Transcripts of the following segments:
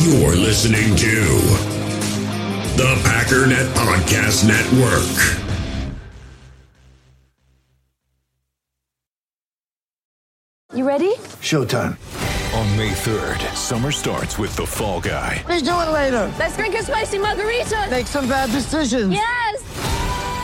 You're listening to the Packernet Podcast Network. You ready? Showtime. On May 3rd, summer starts with The Fall Guy. Let's do it later. Let's drink a spicy margarita. Make some bad decisions. Yes.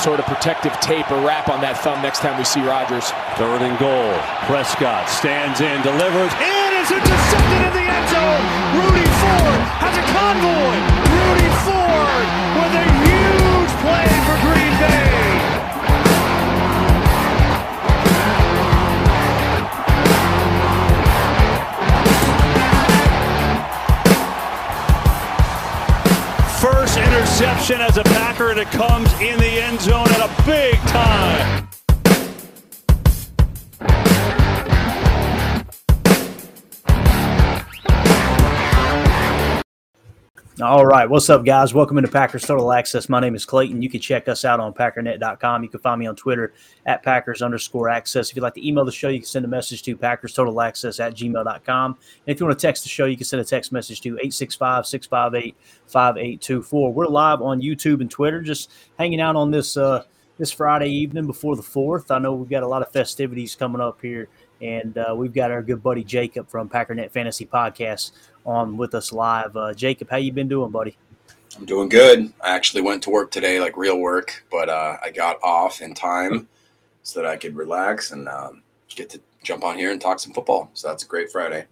Sort of protective tape or wrap on that thumb next time we see Rodgers. Third and goal. Prescott stands in, delivers. And it is intercepted in the end zone. Rudy Ford has a convoy. Rudy Ford with a interception as a Packer, and it comes in the end zone at a big time. All right. What's up, guys? Welcome into Packers Total Access. My name is Clayton. You can check us out on packernet.com. You can find me on Twitter at Packers underscore access. If you'd like to email the show, you can send a message to Packers Total Access at gmail.com. And if you want to text the show, you can send a text message to 865 658 5824. We're live on YouTube and Twitter, just hanging out on this uh, this Friday evening before the 4th. I know we've got a lot of festivities coming up here. And uh, we've got our good buddy Jacob from Packernet Fantasy Podcast on with us live. Uh, Jacob, how you been doing, buddy? I'm doing good. I actually went to work today, like real work, but uh, I got off in time so that I could relax and um, get to jump on here and talk some football. So that's a great Friday.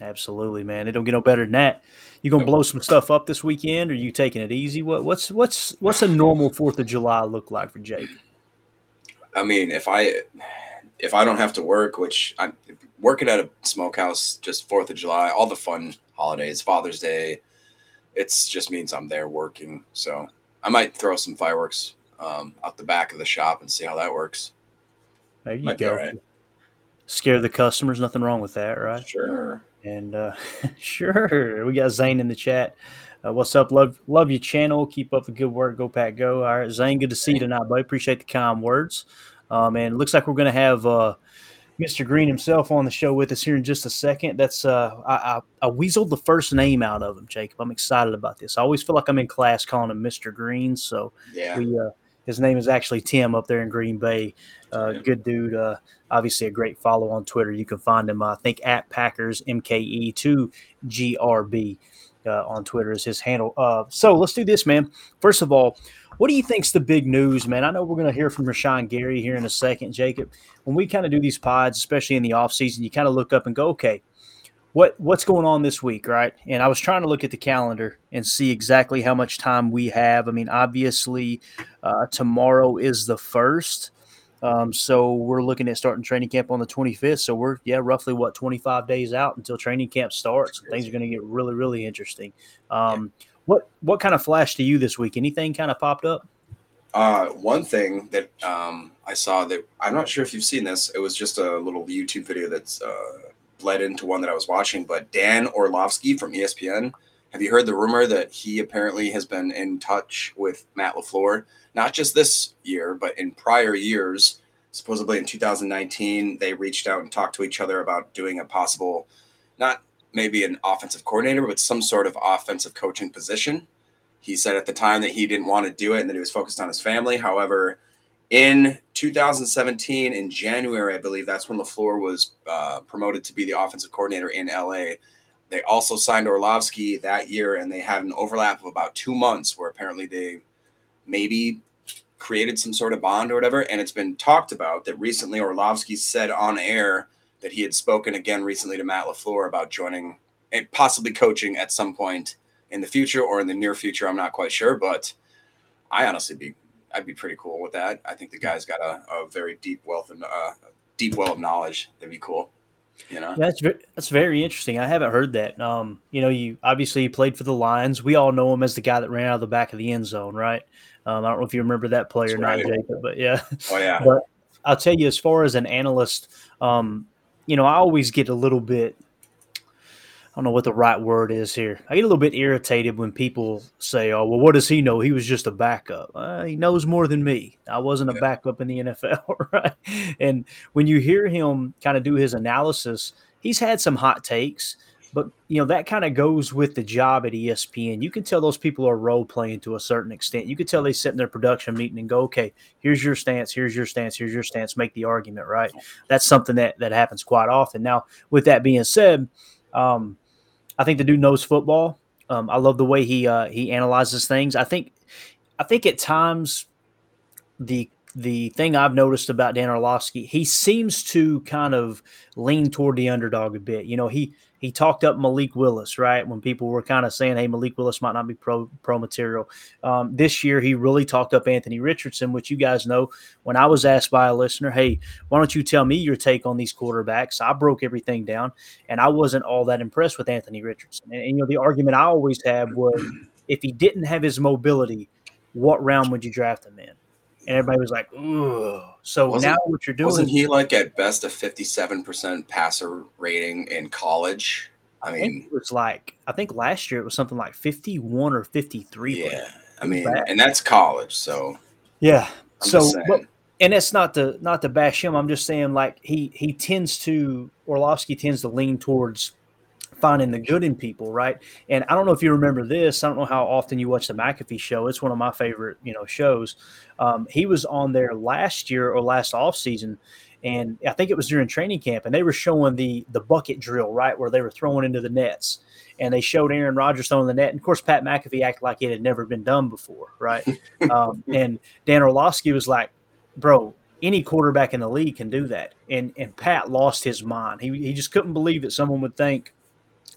Absolutely, man. It don't get no better than that. You gonna blow some stuff up this weekend, or you taking it easy? What what's what's what's a normal Fourth of July look like for Jake? I mean, if I if I don't have to work, which I'm working at a smokehouse, just Fourth of July, all the fun holidays, Father's Day, it's just means I'm there working. So I might throw some fireworks um, out the back of the shop and see how that works. There you Might go. right. Scare the customers. Nothing wrong with that, right? Sure. And uh, sure, we got Zane in the chat. Uh, what's up? Love love your channel. Keep up the good work. Go Pack Go. All right, Zane, good to see you tonight, buddy. Appreciate the kind words. Um, and it looks like we're going to have uh, Mr. Green himself on the show with us here in just a second. That's uh, I, I, I weaseled the first name out of him, Jacob. I'm excited about this. I always feel like I'm in class calling him Mr. Green. So Yeah. we uh, his name is actually Tim up there in Green Bay. Uh, good dude. Uh, obviously a great follow on Twitter. You can find him, I think, at Packers MKE two GRB uh, on Twitter is his handle. Uh, so let's do this, man. First of all, what do you think's the big news, man? I know we're going to hear from Rashan Gary here in a second, Jacob. When we kind of do these pods, especially in the off season, you kind of look up and go, okay, what what's going on this week, right? And I was trying to look at the calendar and see exactly how much time we have. I mean, obviously, uh, tomorrow is the first. Um, so we're looking at starting training camp on the 25th. So we're yeah, roughly what 25 days out until training camp starts. Things are going to get really, really interesting. Um, What what kind of flashed to you this week? Anything kind of popped up? Uh, one thing that um, I saw that I'm not sure if you've seen this. It was just a little YouTube video that's uh, bled into one that I was watching. But Dan Orlovsky from ESPN. Have you heard the rumor that he apparently has been in touch with Matt Lafleur? Not just this year, but in prior years. Supposedly in 2019, they reached out and talked to each other about doing a possible, not maybe an offensive coordinator, but some sort of offensive coaching position. He said at the time that he didn't want to do it and that he was focused on his family. However, in 2017, in January, I believe that's when LaFleur was uh, promoted to be the offensive coordinator in LA. They also signed Orlovsky that year, and they had an overlap of about two months where apparently they maybe created some sort of bond or whatever. And it's been talked about that recently Orlovsky said on air that he had spoken again recently to Matt LaFleur about joining and possibly coaching at some point in the future or in the near future. I'm not quite sure, but I honestly be I'd be pretty cool with that. I think the guy's got a, a very deep wealth of uh, deep well of knowledge. That'd be cool. You know, that's very, that's very interesting. I haven't heard that. Um, you know, you obviously you played for the Lions. We all know him as the guy that ran out of the back of the end zone, right? Um, I don't know if you remember that play or not, Jacob, but yeah. Oh yeah. But I'll tell you, as far as an analyst, um, you know, I always get a little bit I don't know what the right word is here. I get a little bit irritated when people say, "Oh, well, what does he know? He was just a backup." Uh, he knows more than me. I wasn't a backup in the NFL, right? And when you hear him kind of do his analysis, he's had some hot takes, but you know that kind of goes with the job at ESPN. You can tell those people are role playing to a certain extent. You can tell they sit in their production meeting and go, "Okay, here's your stance. Here's your stance. Here's your stance. Make the argument." Right? That's something that that happens quite often. Now, with that being said. Um, I think the dude knows football. Um, I love the way he uh, he analyzes things. I think I think at times the the thing I've noticed about Dan Orlovsky, he seems to kind of lean toward the underdog a bit. You know, he he talked up Malik Willis, right? When people were kind of saying, "Hey, Malik Willis might not be pro pro material." Um, this year, he really talked up Anthony Richardson, which you guys know. When I was asked by a listener, "Hey, why don't you tell me your take on these quarterbacks?" I broke everything down, and I wasn't all that impressed with Anthony Richardson. And, and you know, the argument I always had was, if he didn't have his mobility, what round would you draft him in? And everybody was like, "Ooh." So wasn't, now what you're doing? Wasn't he like at best a 57 percent passer rating in college? I mean, I it was like I think last year it was something like 51 or 53. Yeah, I mean, and that's college, so yeah. I'm so, but, and it's not to not to bash him. I'm just saying like he he tends to Orlovsky tends to lean towards finding the good in people, right? And I don't know if you remember this. I don't know how often you watch the McAfee show. It's one of my favorite, you know, shows. Um, he was on there last year or last off season, and I think it was during training camp, and they were showing the the bucket drill, right, where they were throwing into the nets, and they showed Aaron Rodgers throwing the net, and of course Pat McAfee acted like it had never been done before, right? um, and Dan Orlovsky was like, "Bro, any quarterback in the league can do that," and and Pat lost his mind. He he just couldn't believe that someone would think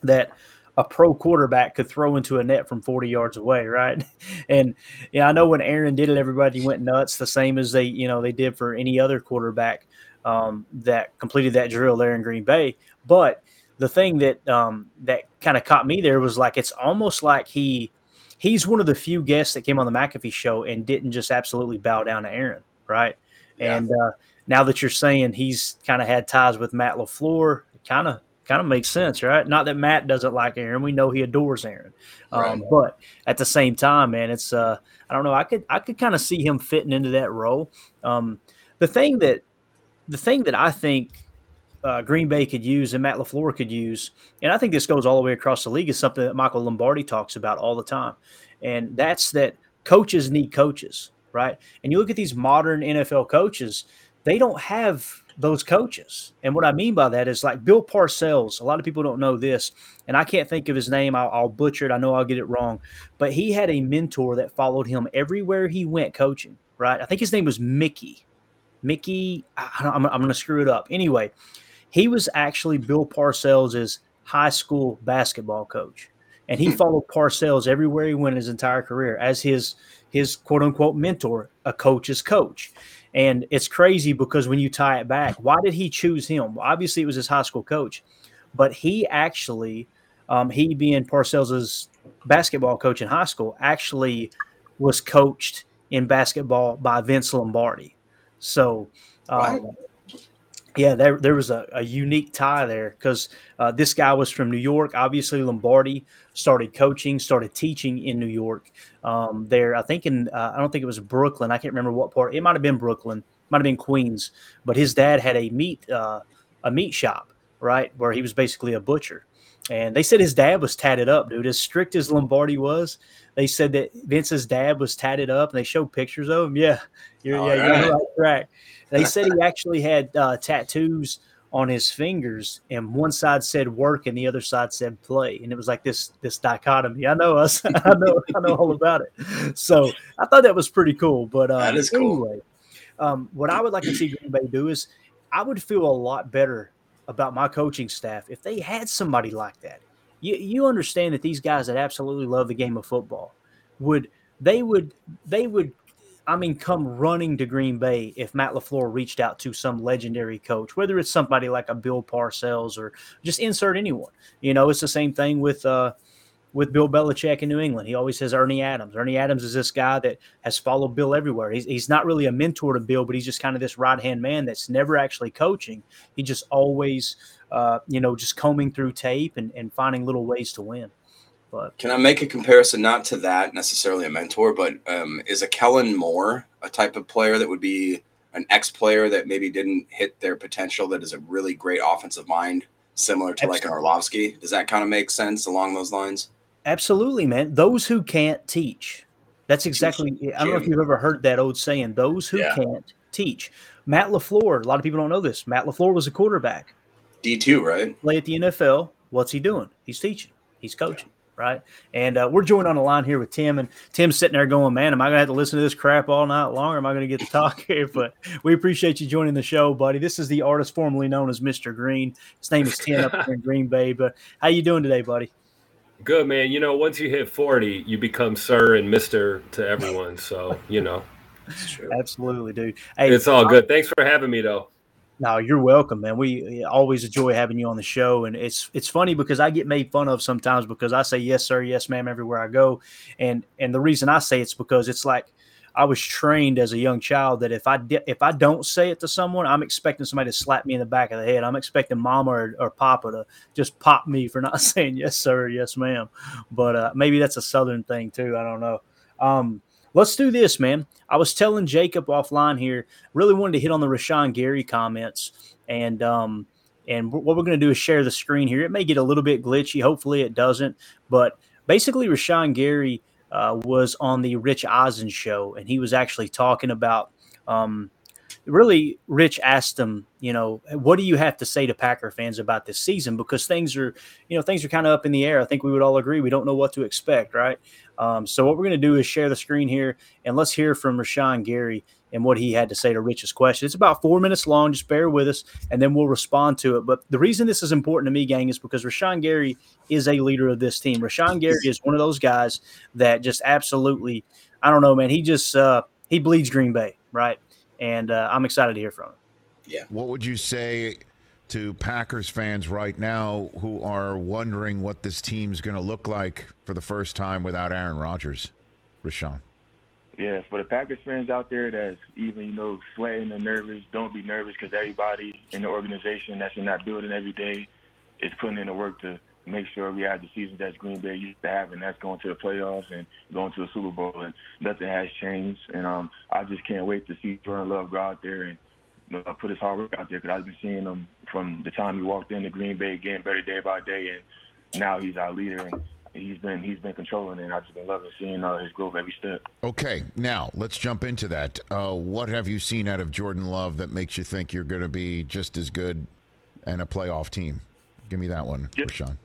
that a pro quarterback could throw into a net from 40 yards away, right? And yeah, I know when Aaron did it, everybody went nuts, the same as they, you know, they did for any other quarterback um, that completed that drill there in Green Bay. But the thing that um, that kind of caught me there was like it's almost like he he's one of the few guests that came on the McAfee show and didn't just absolutely bow down to Aaron, right? Yeah. And uh, now that you're saying he's kind of had ties with Matt LaFleur, kind of kind of makes sense, right? Not that Matt doesn't like Aaron. We know he adores Aaron. Um, right. But at the same time, man, it's uh, I don't know. I could I could kind of see him fitting into that role. Um, the thing that the thing that I think uh, Green Bay could use and Matt LaFleur could use, and I think this goes all the way across the league, is something that Michael Lombardi talks about all the time, and that's that coaches need coaches, right? And you look at these modern NFL coaches, they don't have those coaches. And what I mean by that is like Bill Parcells. A lot of people don't know this, and I can't think of his name. I'll, I'll, butcher it. I know I'll get it wrong, but he had a mentor that followed him everywhere he went coaching. Right? I think his name was Mickey. Mickey. I, am I'm going to screw it up. Anyway, he was actually Bill Parcells' high school basketball coach, and he followed Parcells everywhere he went his entire career as his his quote unquote mentor, a coach's coach. And it's crazy because when you tie it back, why did he choose him? Obviously, it was his high school coach, but he actually, um, he being Parcells's basketball coach in high school, actually was coached in basketball by Vince Lombardi. So, um, yeah, there, there was a, a unique tie there because uh, this guy was from New York. Obviously, Lombardi started coaching, started teaching in New York. Um, there, I think in uh, I don't think it was Brooklyn. I can't remember what part. It might have been Brooklyn, might have been Queens. But his dad had a meat uh, a meat shop, right, where he was basically a butcher. And they said his dad was tatted up, dude. As strict as Lombardi was, they said that Vince's dad was tatted up, and they showed pictures of him. Yeah, you're, yeah, right. you're right, right. They said he actually had uh, tattoos on his fingers, and one side said work and the other side said play, and it was like this this dichotomy. I know us, I know, I know all about it. So I thought that was pretty cool. But um, That is cool. anyway, um, what I would like to see Green Bay do is, I would feel a lot better about my coaching staff if they had somebody like that. You you understand that these guys that absolutely love the game of football would they would they would I mean, come running to Green Bay if Matt LaFleur reached out to some legendary coach, whether it's somebody like a Bill Parcells or just insert anyone. You know, it's the same thing with uh, with Bill Belichick in New England. He always says Ernie Adams. Ernie Adams is this guy that has followed Bill everywhere. He's, he's not really a mentor to Bill, but he's just kind of this right hand man that's never actually coaching. He just always, uh, you know, just combing through tape and, and finding little ways to win. But Can I make a comparison, not to that necessarily a mentor, but um, is a Kellen Moore a type of player that would be an ex player that maybe didn't hit their potential that is a really great offensive mind, similar to like an Orlovsky? Does that kind of make sense along those lines? Absolutely, man. Those who can't teach. That's exactly. I don't know if you've ever heard that old saying. Those who Yeah. can't teach. Matt Lafleur. A lot of people don't know this. Matt Lafleur was a quarterback. D two, right? Play at the NFL. What's he doing? He's teaching. He's coaching. Right. And uh, we're joined on the line here with Tim, and Tim's sitting there going, "Man, am I going to have to listen to this crap all night long, or am I going to get to talk here?" But we appreciate you joining the show, buddy. This is the artist formerly known as Mr. Green. His name is Tim up in Green Bay. But how you doing today, buddy? Good man. You know, once you hit 40, you become sir and mister to everyone. So, you know, Absolutely, dude. Hey, it's all good. Thanks for having me, though. No, you're welcome, man. We always enjoy having you on the show, and it's it's funny because I get made fun of sometimes because I say yes sir, yes ma'am everywhere I go, and and the reason I say it's because it's like I was trained as a young child that if I di- if I don't say it to someone, I'm expecting somebody to slap me in the back of the head. I'm expecting mama or, or papa to just pop me for not saying yes sir, yes ma'am. But uh, maybe that's a southern thing too. I don't know. Um, let's do this, man. I was telling Jacob offline here, really wanted to hit on the Rashan Gary comments, and um, and what we're going to do is share the screen here. It may get a little bit glitchy. Hopefully, it doesn't. But basically, Rashan Gary uh, was on the Rich Eisen show, and he was actually talking about. Um, really, Rich asked him, you know, what do you have to say to Packer fans about this season? Because things are, you know, things are kind of up in the air. I think we would all agree we don't know what to expect, right? Um, so what we're going to do is share the screen here, and let's hear from Rashan Gary and what he had to say to Rich's question. It's about four minutes long. Just bear with us, and then we'll respond to it. But the reason this is important to me, gang, is because Rashan Gary is a leader of this team. Rashan Gary is one of those guys that just absolutely, I don't know, man. He just uh, he bleeds Green Bay, right? And uh, I'm excited to hear from him. Yeah. What would you say to Packers fans right now who are wondering what this team's going to look like for the first time without Aaron Rodgers, Rashan? Yeah, for the Packers fans out there that's even, you know, sweating and nervous, don't be nervous because everybody in the organization that's in that building every day is putting in the work to make sure we have the season that's Green Bay used to have, and that's going to the playoffs and going to the Super Bowl. And nothing has changed. And um, I just can't wait to see Jordan Love go out there and you know, put his hard work out there because I've been seeing him from the time he walked into Green Bay, getting better day by day, and now he's our leader. And he's been he's been controlling it. And I've just been loving seeing uh, his growth every step. Okay, now let's jump into that. Uh, what have you seen out of Jordan Love that makes you think you're going to be just as good and a playoff team? Give me that one, Rashan.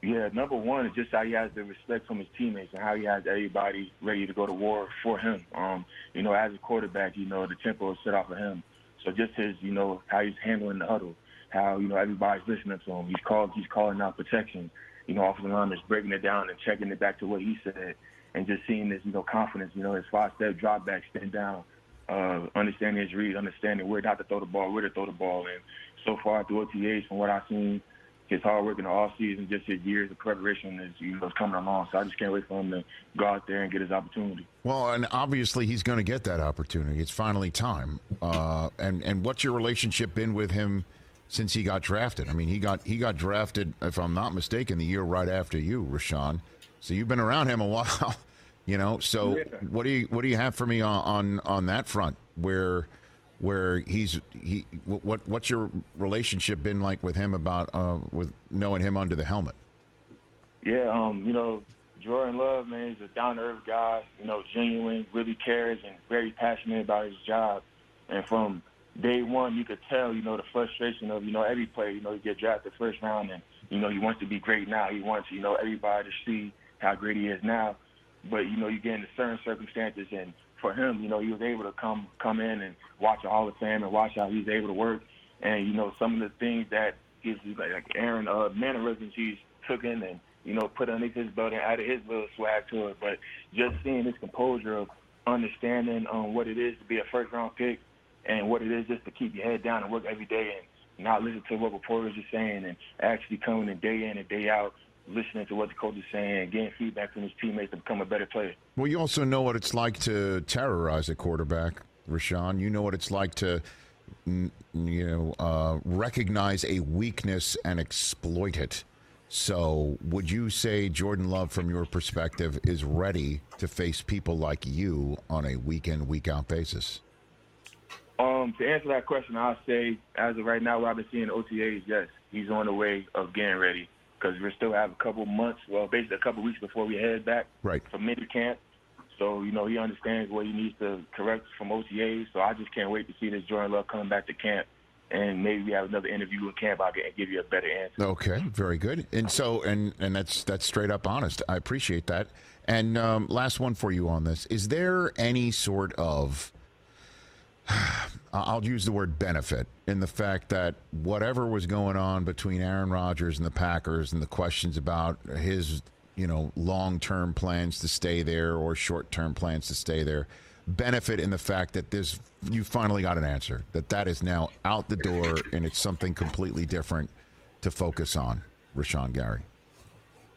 Yeah, number one is just how he has the respect from his teammates and how he has everybody ready to go to war for him. Um, you know, as a quarterback, you know, the tempo is set off of him. So just his, you know, how he's handling the huddle, how, you know, everybody's listening to him. He's called he's calling out protection. You know, offensive linemen is breaking it down and checking it back to what he said and just seeing this, you know, confidence, you know, his five step drop back, stand down, uh, understanding his read, understanding where not to throw the ball, where to throw the ball. And so far through OTAs, from what I've seen, his hard work in the off season, just his years of preparation is you know is coming along. So I just can't wait for him to go out there and get his opportunity. Well, and obviously he's going to get that opportunity. It's finally time. Uh, and and what's your relationship been with him since he got drafted? I mean, he got he got drafted, if I'm not mistaken, the year right after you, Rashan. So you've been around him a while, you know. So Yeah. what do you what do you have for me on on, on that front? Where where he's he what what's your relationship been like with him about uh, with knowing him under the helmet? Yeah, um, you know, Jordan Love, man, he's a down to earth guy, you know, genuine, really cares and very passionate about his job. And from day one, you could tell, you know, the frustration of, you know, every player, you know, you get drafted first round and, you know, he wants to be great now. He wants, you know, everybody to see how great he is now. But, you know, you get into certain circumstances and for him, you know, he was able to come come in and watch a Hall of Fame and watch how he's able to work. And, you know, some of the things that he's like, Aaron uh mannerisms he's took in and, you know, put underneath his belt and added his little swag to it. But just seeing his composure of understanding um what it is to be a first round pick and what it is just to keep your head down and work every day and not listen to what reporters are saying and actually coming in day in and day out, listening to what the coach is saying and getting feedback from his teammates to become a better player. Well, you also know what it's like to terrorize a quarterback, Rashan. You know what it's like to, you know, uh, recognize a weakness and exploit it. So, would you say Jordan Love, from your perspective, is ready to face people like you on a week in, week out basis? Um, to answer that question, I'll say as of right now, what I've been seeing OTAs, yes, he's on the way of getting ready because we still have a couple months, well, basically a couple weeks before we head back right. for mini camp. So you know he understands what he needs to correct from OTAs. So I just can't wait to see this Jordan Love coming back to camp, and maybe we have another interview in camp. I'll get, give you a better answer. Okay, very good. And so, and and that's that's straight up honest. I appreciate that. And um, last one for you on this: Is there any sort of I'll use the word benefit in the fact that whatever was going on between Aaron Rodgers and the Packers and the questions about his, you know, long-term plans to stay there or short-term plans to stay there, benefit in the fact that this you finally got an answer that that is now out the door and it's something completely different to focus on. Rashan Gary.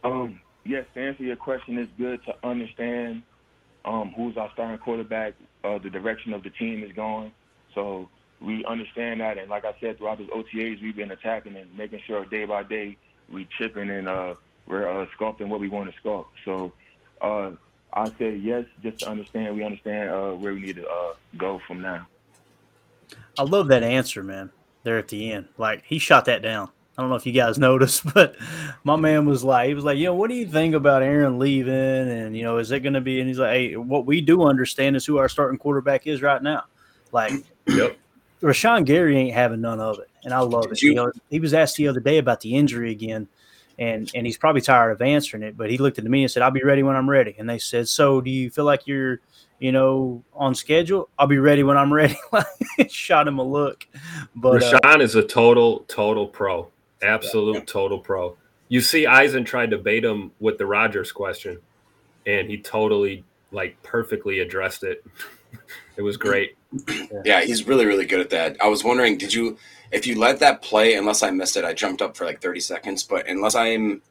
Um, yes, to answer your question, it's good to understand um, who's our starting quarterback, uh, the direction of the team is going. So we understand that, and like I said, throughout those OTAs, we've been attacking and making sure day by day we chipping and uh, we're uh, sculpting what we want to sculpt. So uh, I say yes, just to understand. We understand uh, where we need to uh, go from now. I love that answer, man. There at the end, like he shot that down. I don't know if you guys noticed, but my man was like, he was like, you know, what do you think about Aaron leaving? And you know, is it going to be? And he's like, hey, what we do understand is who our starting quarterback is right now. Like, yep. Rashan Gary ain't having none of it, and I love Did it. you- You know, he was asked the other day about the injury again, and and he's probably tired of answering it. But he looked at me and said, "I'll be ready when I'm ready." And they said, "So, do you feel like you're, you know, on schedule?" I'll be ready when I'm ready. Like shot him a look, but uh, Rashan is a total, total pro. Absolute total pro. You see, Eisen tried to bait him with the Rodgers question, and he totally, like, perfectly addressed it. it was great. Yeah, he's really, really good at that. I was wondering, did you, if you let that play, unless I missed it, I jumped up for like 30 seconds, but unless I'm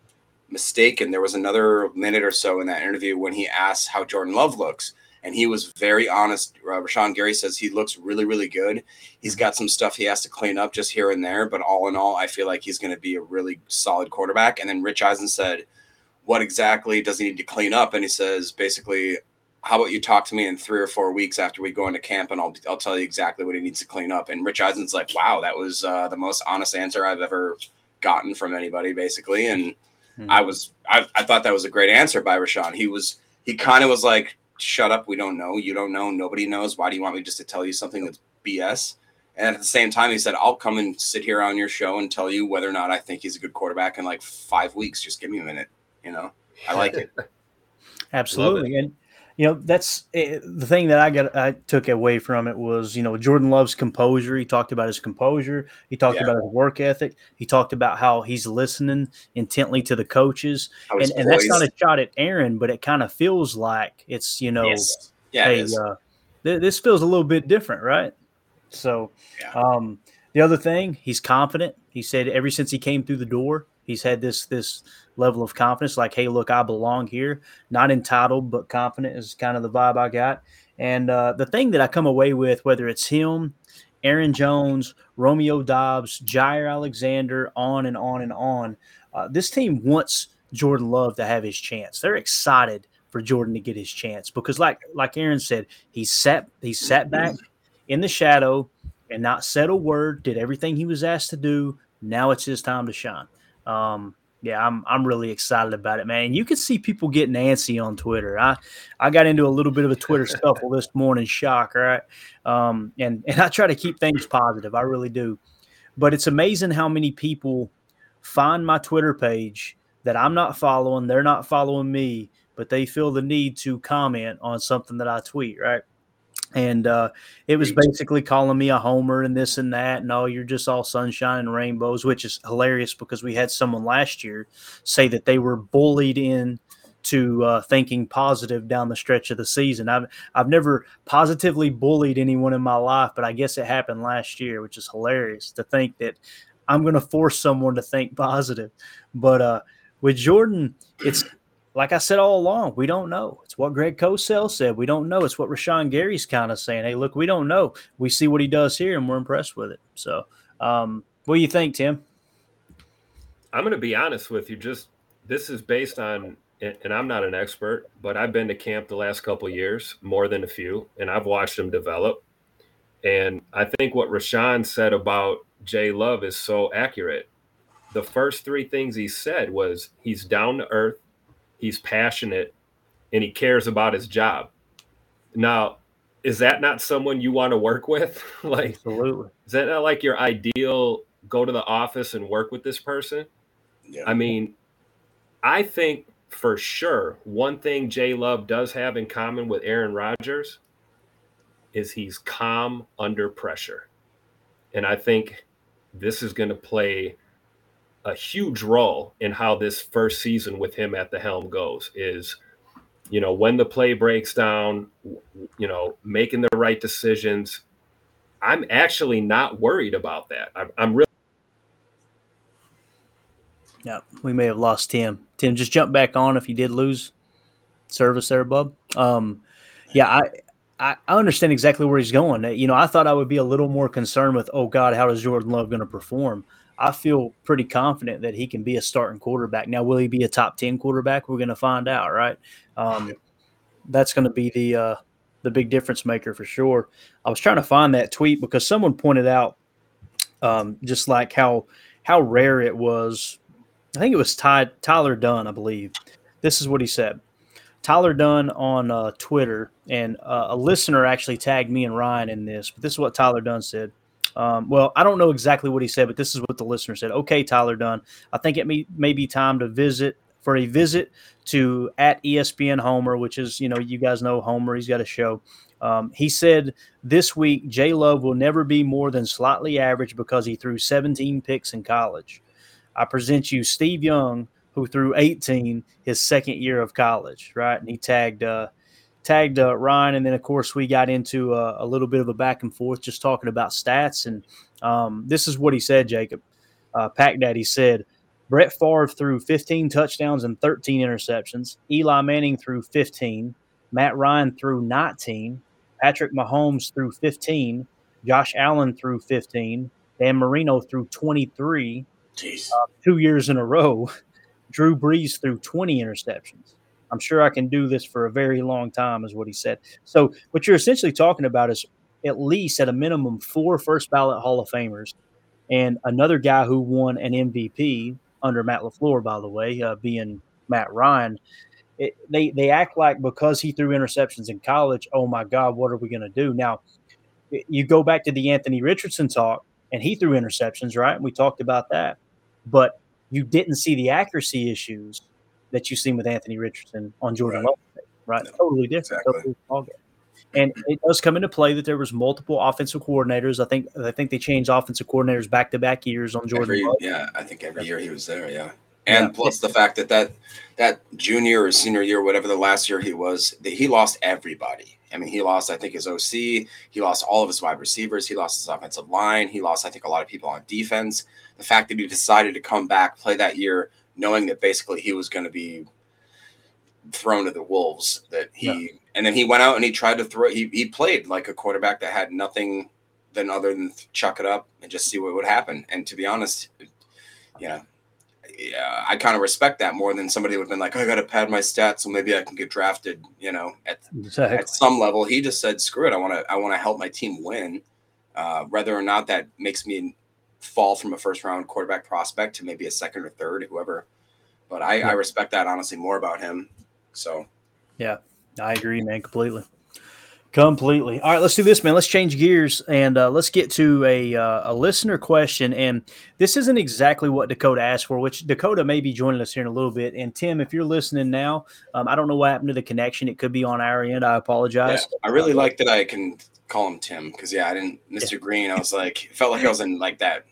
mistaken, there was another minute or so in that interview when he asked how Jordan Love looks. And he was very honest. Uh, Rashan Gary says he looks really, really good. He's got some stuff he has to clean up just here and there, but all in all, I feel like he's going to be a really solid quarterback. And then Rich Eisen said, What exactly does he need to clean up? And he says, basically, how about you talk to me in three or four weeks after we go into camp and I'll, I'll tell you exactly what he needs to clean up. And Rich Eisen's like, wow, that was uh, the most honest answer I've ever gotten from anybody, basically. And I was, I, I thought that was a great answer by Rashan. He was, he kind of was like, shut up. We don't know. You don't know. Nobody knows. Why do you want me just to tell you something that's BS? And at the same time, he said, I'll come and sit here on your show and tell you whether or not I think he's a good quarterback in like five weeks. Just give me a minute. You know, I like it. Absolutely, and you know that's eh, the thing that I got. I took away from it was you know Jordan Love's composure. He talked about his composure. He talked Yeah. about his work ethic. He talked about how he's listening intently to the coaches, and, and that's not a shot at Aaron, but it kind of feels like it's you know, Yes. Yeah, hey, uh, th- this feels a little bit different, right? So, um, the other thing, he's confident. He said ever since he came through the door, he's had this this level of confidence. Like, hey, look, I belong here. Not entitled, but confident is kind of the vibe I got. And uh, the thing that I come away with, whether it's him, Aaron Jones, Romeo Doubs, Jaire Alexander, on and on and on, uh, this team wants Jordan Love to have his chance. They're excited for Jordan to get his chance because, like like Aaron said, he sat he sat back in the shadow and not said a word. Did everything he was asked to do. Now it's his time to shine. Um, yeah, I'm I'm really excited about it, man. You can see people getting antsy on Twitter. I I got into a little bit of a Twitter scuffle this morning, shock, right? Um, and and I try to keep things positive. I really do. But it's amazing how many people find my Twitter page that I'm not following. They're not following me, but they feel the need to comment on something that I tweet, right? And uh, it was basically calling me a homer and this and that and oh you're just all sunshine and rainbows which is hilarious because we had someone last year say that they were bullied in to uh, thinking positive down the stretch of the season. I've, I've never positively bullied anyone in my life but i guess it happened last year which is hilarious to think that i'm going to force someone to think positive. But uh, with jordan it's like I said all along, we don't know. It's what Greg Cosell said. We don't know. It's what Rashan Gary's kind of saying. Hey, look, we don't know. We see what he does here, and we're impressed with it. So, um, what do you think, Tim? I'm going to be honest with you. Just this is based on, and I'm not an expert, but I've been to camp the last couple years, more than a few, and I've watched him develop. And I think what Rashan said about Jay Love is so accurate. The first three things he said was he's down to earth he's passionate, and he cares about his job. Now, is that not someone you want to work with? like, absolutely. Is that not like your ideal? Go to the office and work with this person. Yeah. I mean, I think for sure one thing Jay Love does have in common with Aaron Rodgers is he's calm under pressure, and I think this is going to play a huge role in how this first season with him at the helm goes is you know when the play breaks down you know making the right decisions i'm actually not worried about that i'm, I'm really yeah we may have lost tim tim just jump back on if you did lose service there bub um yeah i I, I understand exactly where he's going. You know, I thought I would be a little more concerned with, oh God, how is Jordan Love going to perform? I feel pretty confident that he can be a starting quarterback. Now, will he be a top ten quarterback? We're going to find out, right? Um, that's going to be the uh, the big difference maker for sure. I was trying to find that tweet because someone pointed out um, just like how how rare it was. I think it was Ty, Tyler Dunne, I believe. This is what he said. Tyler Dunne on uh, Twitter, and uh, a listener actually tagged me and Ryan in this, but this is what Tyler Dunne said. Um, well, I don't know exactly what he said, but this is what the listener said. Okay, Tyler Dunne, I think it may, may be time to visit for a visit to at ESPN Homer, which is, you know, you guys know Homer, he's got a show. Um, he said this week, J Love will never be more than slightly average because he threw 17 picks in college. I present you Steve Young, who threw 18 his second year of college, right? And he tagged uh, tagged uh, Ryan, and then of course we got into a, a, little bit of a back and forth, just talking about stats. And um, this is what he said, Jacob. Uh, Pack Daddy said Brett Favre threw 15 touchdowns and 13 interceptions. Eli Manning threw 15. Matt Ryan threw 19. Patrick Mahomes threw 15. Josh Allen threw 15. Dan Marino threw 23. Jeez. Uh, two years in a row. Drew Brees threw 20 interceptions. I'm sure I can do this for a very long time, is what he said. So, what you're essentially talking about is at least at a minimum four first ballot Hall of Famers and another guy who won an MVP under Matt LaFleur, by the way, uh, being Matt Ryan. It, they, they act like because he threw interceptions in college, oh my God, what are we going to do? Now, you go back to the Anthony Richardson talk, and he threw interceptions, right? And we talked about that. But you didn't see the accuracy issues that you've seen with Anthony Richardson on Jordan right. Love, right? Totally different. Exactly. Totally and it does come into play that there was multiple offensive coordinators. I think I think they changed offensive coordinators back to back years on Jordan. Every, yeah, I think every year he was there. Yeah, and yeah. plus the fact that that that junior or senior year, whatever the last year he was, he lost everybody. I mean, he lost I think his OC, he lost all of his wide receivers, he lost his offensive line, he lost I think a lot of people on defense. The fact that he decided to come back, play that year, knowing that basically he was going to be thrown to the wolves that he yeah. and then he went out and he tried to throw he, he played like a quarterback that had nothing than other than chuck it up and just see what would happen and to be honest you know yeah, I kind of respect that more than somebody would have been like, oh, I got to pad my stats so maybe I can get drafted. You know, at exactly. at some level, he just said, "Screw it, I want to I want to help my team win, uh, whether or not that makes me fall from a first round quarterback prospect to maybe a second or third, whoever But I, Yeah. I respect that honestly more about him. So Yeah, I agree, man, completely. Completely. All right, let's do this, man. Let's change gears and uh, let's get to a uh, a listener question. And this isn't exactly what Dakota asked for, which Dakota may be joining us here in a little bit. And Tim, if you're listening now, um, I don't know what happened to the connection. It could be on our end. I yeah, apologize. I really like that I can call him Tim because yeah, I didn't Mr. Green. I was like, it felt like I was in like that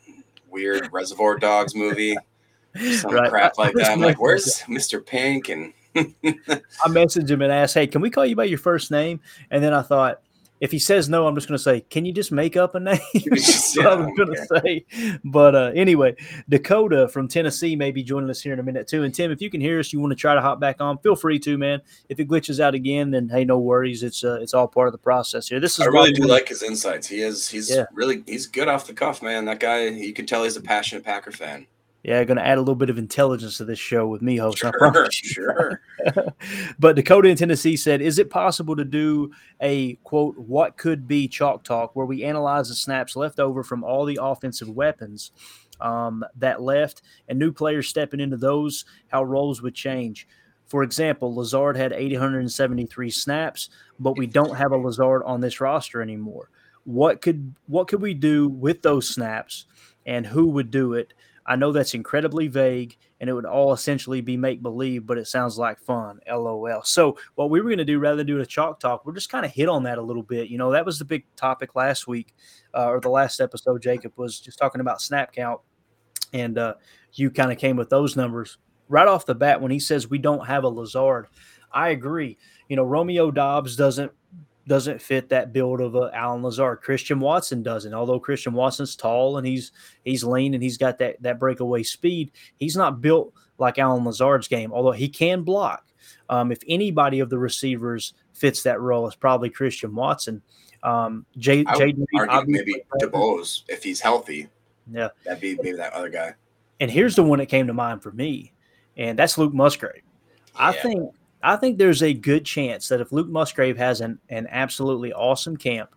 weird Reservoir Dogs movie, some Right. crap like that. I'm like, where's Mr. Pink? And I messaged him and asked, "Hey, can we call you by your first name?" And then I thought, if he says no, I'm just going to say, "Can you just make up a name?" That's what I was going to say. But uh, anyway, Dakota from Tennessee may be joining us here in a minute too. And Tim, if you can hear us, you want to try to hop back on, feel free to, man. If it glitches out again, then hey, no worries. It's uh, it's all part of the process here. This is I really do like his insights. He is he's Yeah. really he's good off the cuff, man. That guy, you can tell he's a passionate Packer fan. Yeah, going to add a little bit of intelligence to this show with me host. Sure, sure. but Dakota in Tennessee said, "Is it possible to do a quote what could be chalk talk where we analyze the snaps left over from all the offensive weapons um, that left and new players stepping into those, how roles would change?" For example, Lazard had 873 snaps, but we don't have a Lazard on this roster anymore. What could what could we do with those snaps, and who would do it? I know that's incredibly vague and it would all essentially be make believe, but it sounds like fun. LOL. So, what we were going to do rather than do a chalk talk, we're just kind of hit on that a little bit. You know, that was the big topic last week uh, or the last episode, Jacob was just talking about snap count. And uh, you kind of came with those numbers right off the bat when he says we don't have a Lazard. I agree. You know, Romeo Doubs doesn't doesn't fit that build of uh, Allen Lazard. Christian Watson doesn't. Although Christian Watson's tall and he's he's lean and he's got that that breakaway speed, he's not built like Allen Lazard's game. Although he can block. Um, if anybody of the receivers fits that role, it's probably Christian Watson. Um, Jay, I Jay would argue maybe DuBose if he's healthy. Yeah, that'd be maybe that other guy. And here's the one that came to mind for me, and that's Luke Musgrave. I think I think there's a good chance that if Luke Musgrave has an, an absolutely awesome camp,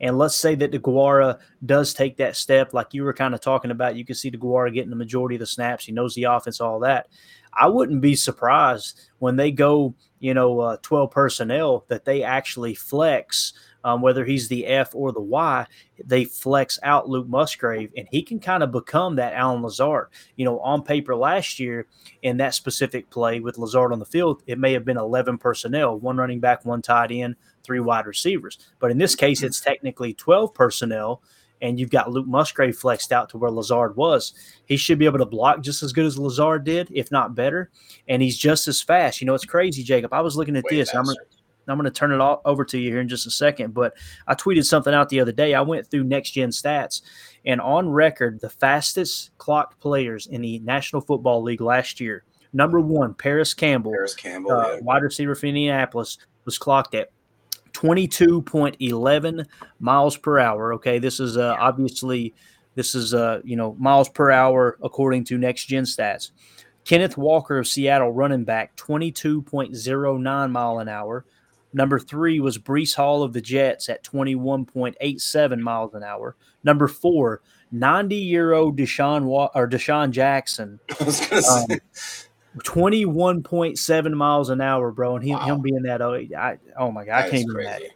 and let's say that DeGuara does take that step, like you were kind of talking about, you can see DeGuara getting the majority of the snaps. He knows the offense, all that. I wouldn't be surprised when they go, you know, uh, 12 personnel that they actually flex, um, whether he's the F or the Y, they flex out Luke Musgrave, and he can kind of become that Allen Lazard. You know, on paper last year in that specific play with Lazard on the field, it may have been 11 personnel, one running back, one tight end, three wide receivers. But in this case, it's technically 12 personnel and you've got Luke Musgrave flexed out to where Lazard was. He should be able to block just as good as Lazard did, if not better. And he's just as fast. You know, it's crazy, Jacob. I was looking at Way this. I'm I'm going to turn it all over to you here in just a second. But I tweeted something out the other day. I went through next gen stats, and on record, the fastest clocked players in the National Football League last year. Number one, Parris Campbell, Parris Campbell, uh, yeah. wide receiver for Indianapolis, was clocked at 22.11 miles per hour. Okay, this is uh, obviously this is uh, you know miles per hour according to next gen stats. Kenneth Walker of Seattle, running back, 22.09 mile an hour. Number three was Breece Hall of the Jets at 21.87 miles an hour. Number four, 90 year old DeSean Wa- or DeSean Jackson. Um, 21.7 miles an hour, bro. And he, him being that, oh, I, oh my God, I can't even imagine.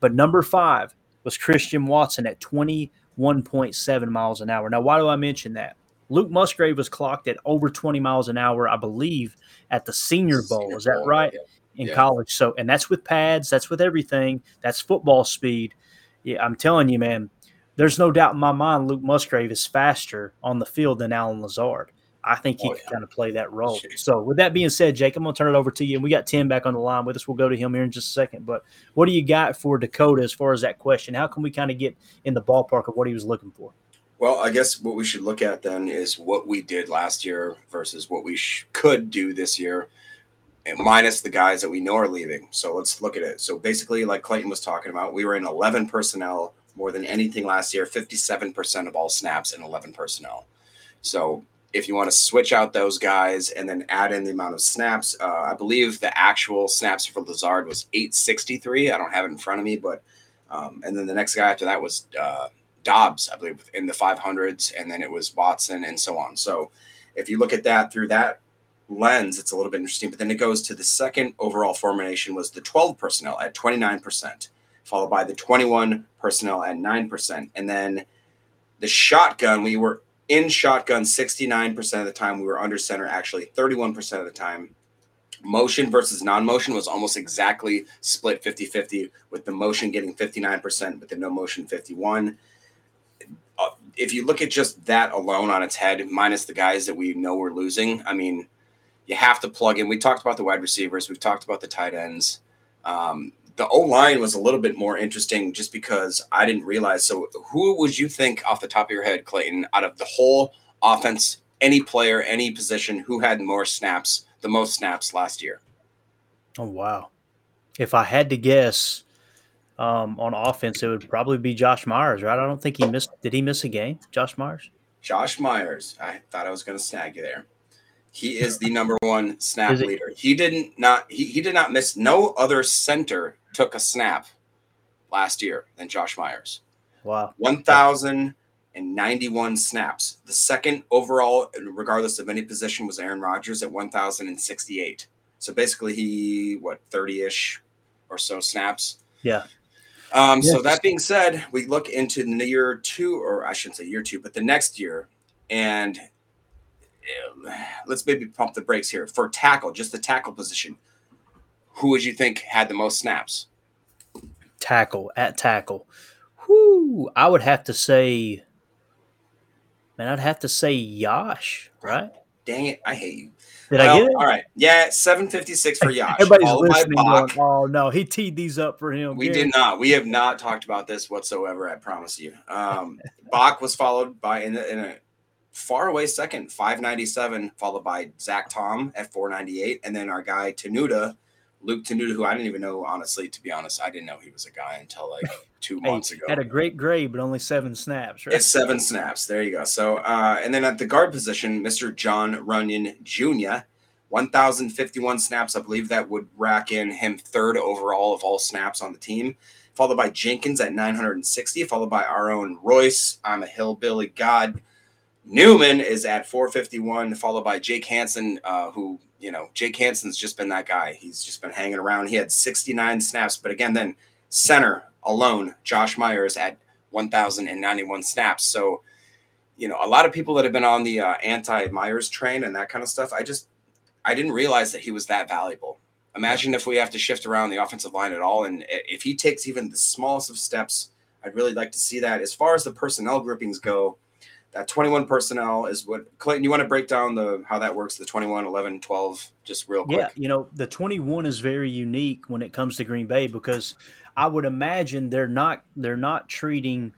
But number five was Christian Watson at 21.7 miles an hour. Now, why do I mention that? Luke Musgrave was clocked at over 20 miles an hour, I believe, at the Senior Bowl. Senior Is that Bowl, right? yeah. In Yeah. college. So, and that's with pads, that's with everything. That's football speed. Yeah, I'm telling you, man, there's no doubt in my mind Luke Musgrave is faster on the field than Allen Lazard. I think he Oh, can kind of play that role. So, with that being said, Jake, I'm going to turn it over to you. And we got Tim back on the line with us. We'll go to him here in just a second. But what do you got for Dakota as far as that question? How can we kind of get in the ballpark of what he was looking for? Well, I guess what we should look at then is what we did last year versus what we sh- could do this year, minus the guys that we know are leaving. So let's look at it. So basically, like Clayton was talking about, we were in 11 personnel more than anything last year, 57% of all snaps in 11 personnel. So if you want to switch out those guys and then add in the amount of snaps, uh, I believe the actual snaps for Lazard was 863. I don't have it in front of me, but um, and then the next guy after that was uh, Doubs, I believe, in the 500s, and then it was Watson and so on. So if you look at that through that lens, it's a little bit interesting. But then it goes to the second overall formation was the 12 personnel at 29%, followed by the 21 personnel at 9%. And then the shotgun, we were in shotgun 69% of the time. We were under center actually 31% of the time. Motion versus non motion was almost exactly split 50 50, with the motion getting 59%, but the no motion 51 uh, if you look at just that alone on its head, minus the guys that we know we're losing, I mean, you have to plug in. We talked about the wide receivers, we've talked about the tight ends. Um, the O line was a little bit more interesting just because I didn't realize. So, who would you think off the top of your head, Clayton, out of the whole offense, any player, any position, who had more snaps, the most snaps last year? Oh, wow. If I had to guess um, on offense, it would probably be Josh Myers, right? I don't think he missed. Did he miss a game, Josh Myers? Josh Myers. I thought I was going to snag you there. He is the number one snap leader. He didn't not he, he did not miss no other center took a snap last year than Josh Myers. Wow. 1,091 snaps. The second overall, regardless of any position, was Aaron Rodgers at 1,068. So basically, he, what, 30 ish or so snaps? Yeah. Um, yes. So that being said, we look into the year two, or I shouldn't say year two, but the next year, and let's maybe pump the brakes here for tackle, just the tackle position. Who would you think had the most snaps? Tackle at tackle. Whoo! I would have to say, man, I'd have to say Yosh, right? Dang it! I hate you. Did well, I get it? All right. Yeah, 756 for Yosh. Everybody's listening going, oh, no, he teed these up for him. We did not. We have not talked about this whatsoever, I promise you. Um, Bach was followed by, in, in a far away second, 597, followed by Zach Tom at 498. And then our guy Tenuta, Luke Tenuta, who I didn't even know, honestly, to be honest, I didn't know he was a guy until like two hey, months ago. Had a great grade, but only seven snaps, right? It's seven snaps. There you go. So, uh, and then at the guard position, Mr. Jon Runyan Jr., 1,051 snaps. I believe that would rack in him third overall of all snaps on the team, followed by Jenkins at 960, followed by our own Royce. I'm a hillbilly god Newman is at 451, followed by Jake Hanson, uh, who, you know, Jake Hanson's just been that guy. He's just been hanging around. He had 69 snaps, but again, then center alone, Josh Myers at 1,091 snaps. So, you know, a lot of people that have been on the uh, anti Myers train and that kind of stuff, I just, I didn't realize that he was that valuable. Imagine if we have to shift around the offensive line at all. And if he takes even the smallest of steps, I'd really like to see that. As far as the personnel groupings go, that 21 personnel is what Clayton, you want to break down the how that works, the 21, 11, 12, just real quick. Yeah, you know, the 21 is very unique when it comes to Green Bay because I would imagine they're not they're not treating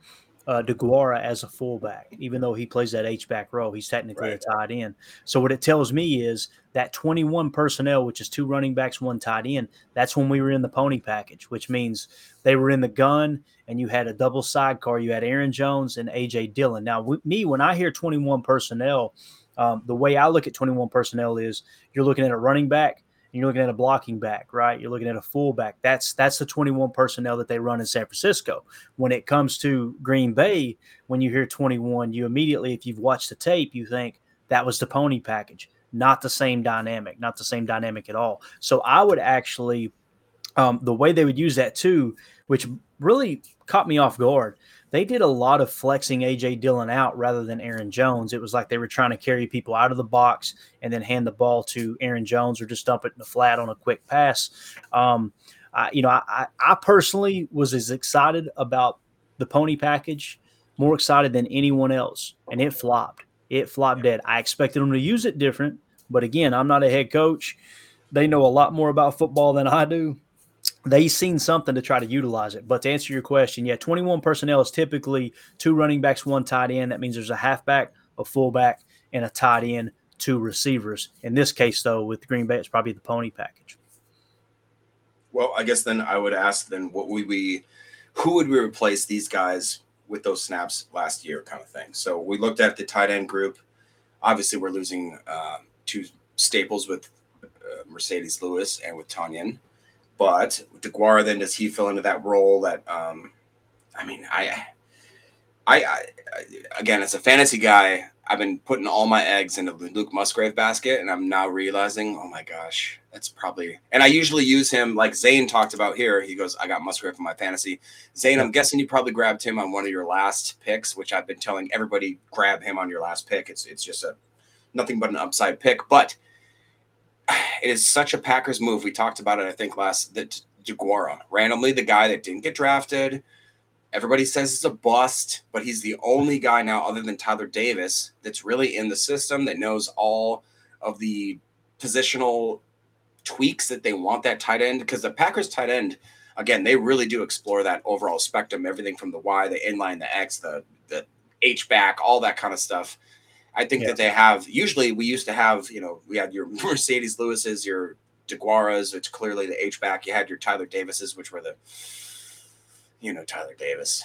uh, DeGuara as a fullback, even though he plays that H back role. He's technically right. a tight end. So what it tells me is that 21 personnel, which is two running backs, one tight end, that's when we were in the pony package, which means they were in the gun and you had a double sidecar. You had Aaron Jones and AJ Dillon. Now, with me, when I hear 21 personnel, um, the way I look at 21 personnel is you're looking at a running back you're looking at a blocking back, right? You're looking at a fullback. That's that's the 21 personnel that they run in San Francisco. When it comes to Green Bay, when you hear 21, you immediately, if you've watched the tape, you think that was the pony package. Not the same dynamic, not the same dynamic at all. So I would actually, um, the way they would use that too, which really caught me off guard they did a lot of flexing AJ Dillon out rather than Aaron Jones. It was like they were trying to carry people out of the box and then hand the ball to Aaron Jones or just dump it in the flat on a quick pass. Um, I, you know, I, I personally was as excited about the pony package, more excited than anyone else, and it flopped. It flopped dead. I expected them to use it different, but again, I'm not a head coach. They know a lot more about football than I do they've seen something to try to utilize it. But to answer your question, yeah, 21 personnel is typically two running backs, one tight end. That means there's a halfback, a fullback, and a tight end, two receivers. In this case, though, with Green Bay, it's probably the pony package. Well, I guess then I would ask then what would we, who would we replace these guys with those snaps last year, kind of thing. So we looked at the tight end group. Obviously, we're losing uh, two staples with uh, Marcedes Lewis and with Tonyan. But DeGuara, then does he fill into that role? That um, I mean, I I, I again, as a fantasy guy, I've been putting all my eggs into the Luke Musgrave basket, and I'm now realizing, oh my gosh, that's probably. And I usually use him like Zane talked about here. He goes, I got Musgrave in my fantasy. Zane, I'm guessing you probably grabbed him on one of your last picks, which I've been telling everybody grab him on your last pick. It's it's just a nothing but an upside pick, but it is such a Packers move. We talked about it, I think, last that Deguara, randomly the guy that didn't get drafted. Everybody says it's a bust, but he's the only guy now, other than Tyler Davis, that's really in the system that knows all of the positional tweaks that they want that tight end. Because the Packers tight end, again, they really do explore that overall spectrum, everything from the Y, the inline, the X, the the H back, all that kind of stuff. I think yeah. that they have. Usually, we used to have, you know, we had your Marcedes Lewis's, your Deguaras, it's clearly the H back. You had your Tyler Davises, which were the you know Tyler Davis.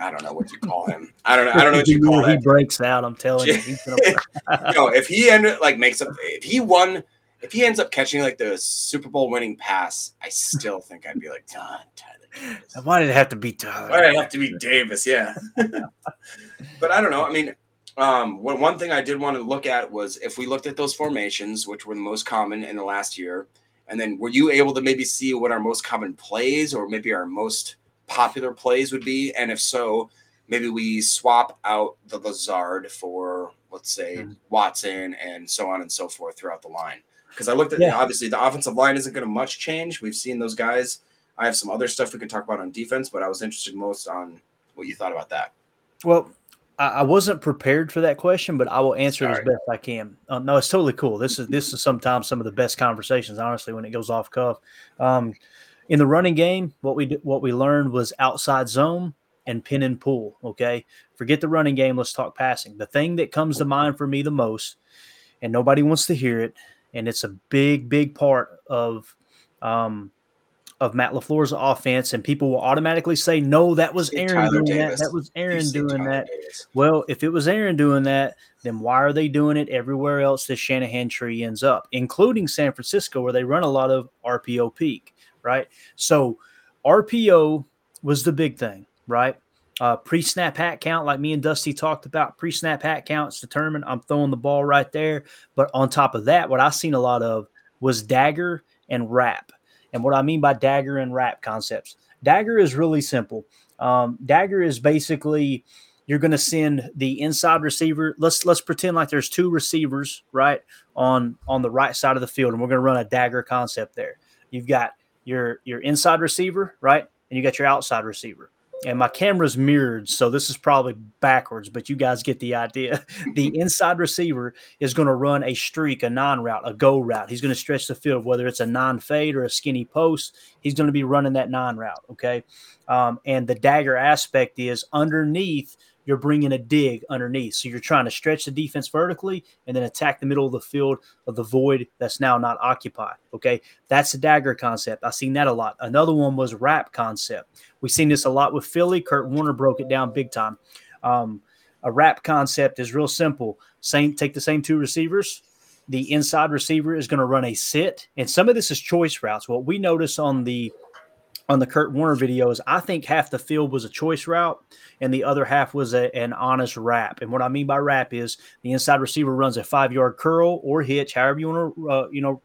I don't know what you call him. I don't know. I don't know what you call him. He breaks out. I'm telling you. you know, if he ended like makes up, if he won, if he ends up catching like the Super Bowl winning pass, I still think I'd be like, Tyler Davis. Why did it have to be Tyler? Why did it have to be Davis? Yeah. but I don't know. I mean, um, one, one thing I did want to look at was if we looked at those formations, which were the most common in the last year, and then were you able to maybe see what our most common plays or maybe our most popular plays would be, and if so, maybe we swap out the Lazard for let's say mm-hmm. Watson and so on and so forth throughout the line. Because I looked at yeah. obviously the offensive line isn't going to much change. We've seen those guys. I have some other stuff we can talk about on defense, but I was interested most on what you thought about that. Well, I wasn't prepared for that question, but I will answer Sorry. it as best I can. Um, no, it's totally cool. This is this is sometimes some of the best conversations, honestly, when it goes off cuff. Um, in the running game, what we what we learned was outside zone and pin and pull. Okay, forget the running game. Let's talk passing. The thing that comes to mind for me the most, and nobody wants to hear it, and it's a big, big part of um, of Matt LaFleur's offense, and people will automatically say, "No, that was Aaron Tyler doing Davis. that. That was Aaron doing Tyler that." Davis. Well, if it was Aaron doing that, then why are they doing it everywhere else this Shanahan tree ends up, including San Francisco, where they run a lot of RPO peak? right? So RPO was the big thing, right? Uh, pre snap hat count, like me and Dusty talked about, pre snap hat counts determined. I'm throwing the ball right there. But on top of that, what I've seen a lot of was dagger and wrap. And what I mean by dagger and wrap concepts, dagger is really simple. Um, dagger is basically you're going to send the inside receiver. Let's let's pretend like there's two receivers right on on the right side of the field, and we're going to run a dagger concept there. You've got your your inside receiver, right? And you got your outside receiver. And my camera's mirrored, so this is probably backwards, but you guys get the idea. the inside receiver is going to run a streak, a non route, a go route. He's going to stretch the field, whether it's a non fade or a skinny post. He's going to be running that non route. Okay. Um, and the dagger aspect is underneath you're bringing a dig underneath. So you're trying to stretch the defense vertically and then attack the middle of the field of the void that's now not occupied. Okay. That's the dagger concept. I've seen that a lot. Another one was wrap concept. We've seen this a lot with Philly. Kurt Warner broke it down big time. Um, a wrap concept is real simple. Same, take the same two receivers. The inside receiver is going to run a sit, and some of this is choice routes. What we notice on the on the Kurt Warner videos, I think half the field was a choice route and the other half was a, an honest wrap. And what I mean by wrap is the inside receiver runs a five yard curl or hitch, however you want to, uh, you know,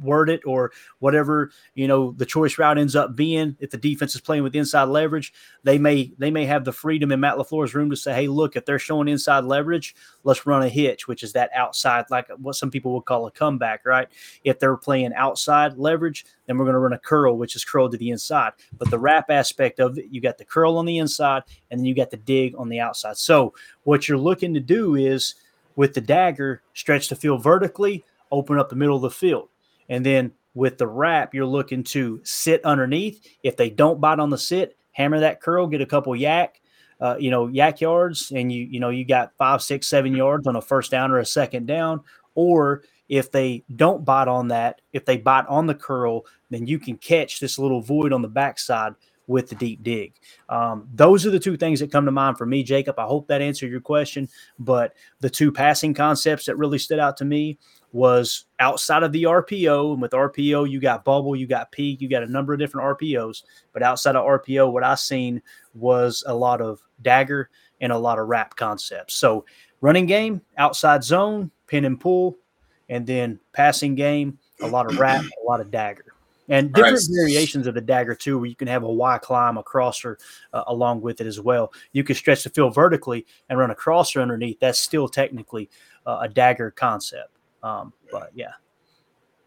word it or whatever you know the choice route ends up being if the defense is playing with inside leverage they may they may have the freedom in matt lafleur's room to say hey look if they're showing inside leverage let's run a hitch which is that outside like what some people would call a comeback right? If they're playing outside leverage then we're going to run a curl which is curled to the inside. But the wrap aspect of it you got the curl on the inside and then you got the dig on the outside. So what you're looking to do is with the dagger stretch the field vertically open up the middle of the field and then with the wrap, you're looking to sit underneath. If they don't bite on the sit, hammer that curl, get a couple YAC, uh, you know, YAC yards, and you you know you got five, six, seven yards on a first down or a second down. Or if they don't bite on that, if they bite on the curl, then you can catch this little void on the backside with the deep dig. Um, those are the two things that come to mind for me, Jacob. I hope that answered your question. But the two passing concepts that really stood out to me was outside of the RPO. And with RPO, you got bubble, you got peak, you got a number of different RPOs. But outside of RPO, what I seen was a lot of dagger and a lot of wrap concepts. So running game, outside zone, pin and pull, and then passing game, a lot of wrap, a lot of dagger. And different right. variations of the dagger too, where you can have a Y climb, a crosser uh, along with it as well. You can stretch the field vertically and run a crosser underneath. That's still technically uh, a dagger concept. Um, but yeah,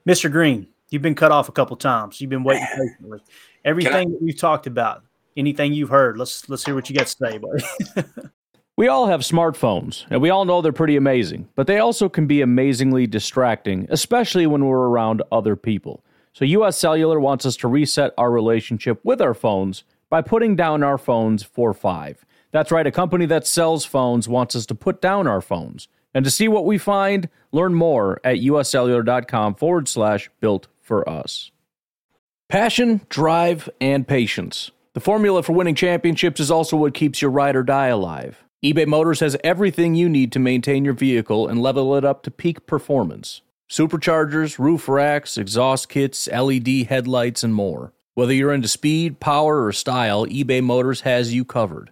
Mr. Green, you've been cut off a couple times. You've been waiting patiently. Everything that we've talked about, anything you've heard, let's let's hear what you got to say, buddy. we all have smartphones, and we all know they're pretty amazing, but they also can be amazingly distracting, especially when we're around other people. So, US Cellular wants us to reset our relationship with our phones by putting down our phones for five. That's right, a company that sells phones wants us to put down our phones. And to see what we find, learn more at uscellular.com forward slash built for us. Passion, drive, and patience. The formula for winning championships is also what keeps your ride or die alive. eBay Motors has everything you need to maintain your vehicle and level it up to peak performance superchargers, roof racks, exhaust kits, LED headlights, and more. Whether you're into speed, power, or style, eBay Motors has you covered.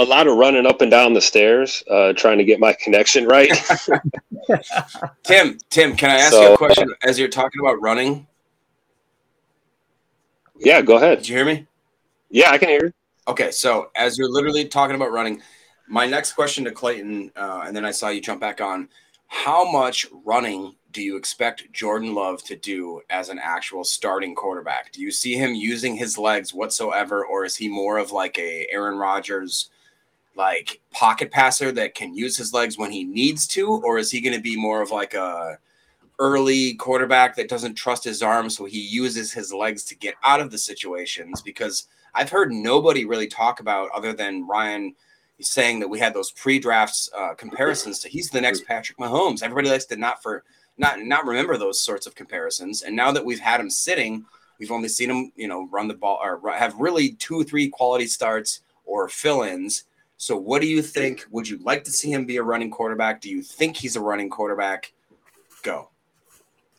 a lot of running up and down the stairs, uh, trying to get my connection right. Tim, Tim, can I ask so, you a question as you're talking about running? Yeah, go ahead. Did you hear me? Yeah, I can hear you. Okay, so as you're literally talking about running, my next question to Clayton, uh, and then I saw you jump back on. How much running do you expect Jordan Love to do as an actual starting quarterback? Do you see him using his legs whatsoever, or is he more of like a Aaron Rodgers? Like pocket passer that can use his legs when he needs to, or is he going to be more of like a early quarterback that doesn't trust his arm, so he uses his legs to get out of the situations? Because I've heard nobody really talk about other than Ryan saying that we had those pre-drafts uh, comparisons to he's the next Patrick Mahomes. Everybody likes to not for not not remember those sorts of comparisons, and now that we've had him sitting, we've only seen him you know run the ball or have really two three quality starts or fill-ins so, what do you think? Would you like to see him be a running quarterback? Do you think he's a running quarterback? Go.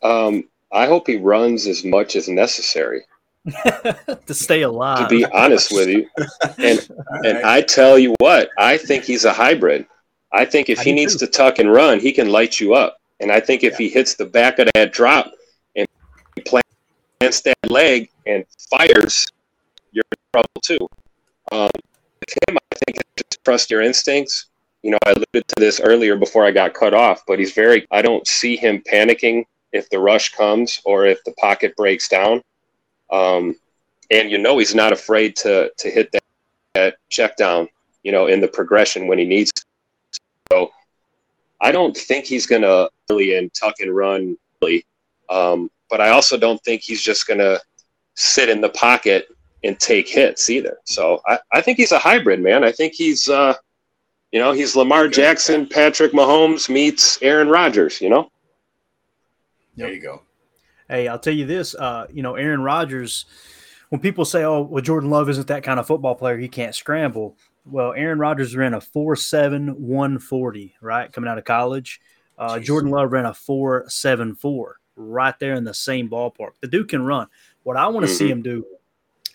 Um, I hope he runs as much as necessary to stay alive. To be honest with you, and and I tell you what, I think he's a hybrid. I think if I he needs too. to tuck and run, he can light you up. And I think if yeah. he hits the back of that drop and plants that leg and fires, you're in trouble too. Um, with him, I think just trust your instincts. You know, I alluded to this earlier before I got cut off, but he's very, I don't see him panicking if the rush comes or if the pocket breaks down. Um, and you know, he's not afraid to, to hit that, that check down, you know, in the progression when he needs to. So I don't think he's going to really in tuck and run, really. Um, but I also don't think he's just going to sit in the pocket and take hits either. So I, I think he's a hybrid, man. I think he's, uh, you know, he's Lamar Jackson, Patrick Mahomes meets Aaron Rodgers, you know? There you go. Hey, I'll tell you this, uh, you know, Aaron Rodgers when people say, "Oh, well, Jordan Love isn't that kind of football player; he can't scramble." Well, Aaron Rodgers ran a four seven one forty right coming out of college. Uh, Jordan Love ran a four seven four right there in the same ballpark. The dude can run. What I want to mm-hmm. see him do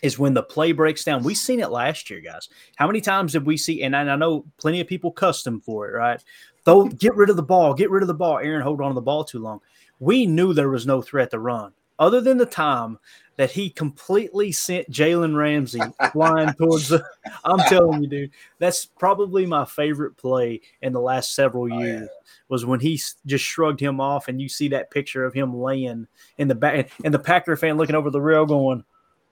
is when the play breaks down. We've seen it last year, guys. How many times did we see? And I know plenty of people custom for it, right? Though, get rid of the ball, get rid of the ball. Aaron hold on to the ball too long. We knew there was no threat to run, other than the time that he completely sent Jalen Ramsey flying towards the. I'm telling you, dude, that's probably my favorite play in the last several years. Oh, yeah. Was when he just shrugged him off, and you see that picture of him laying in the back, and the Packer fan looking over the rail, going,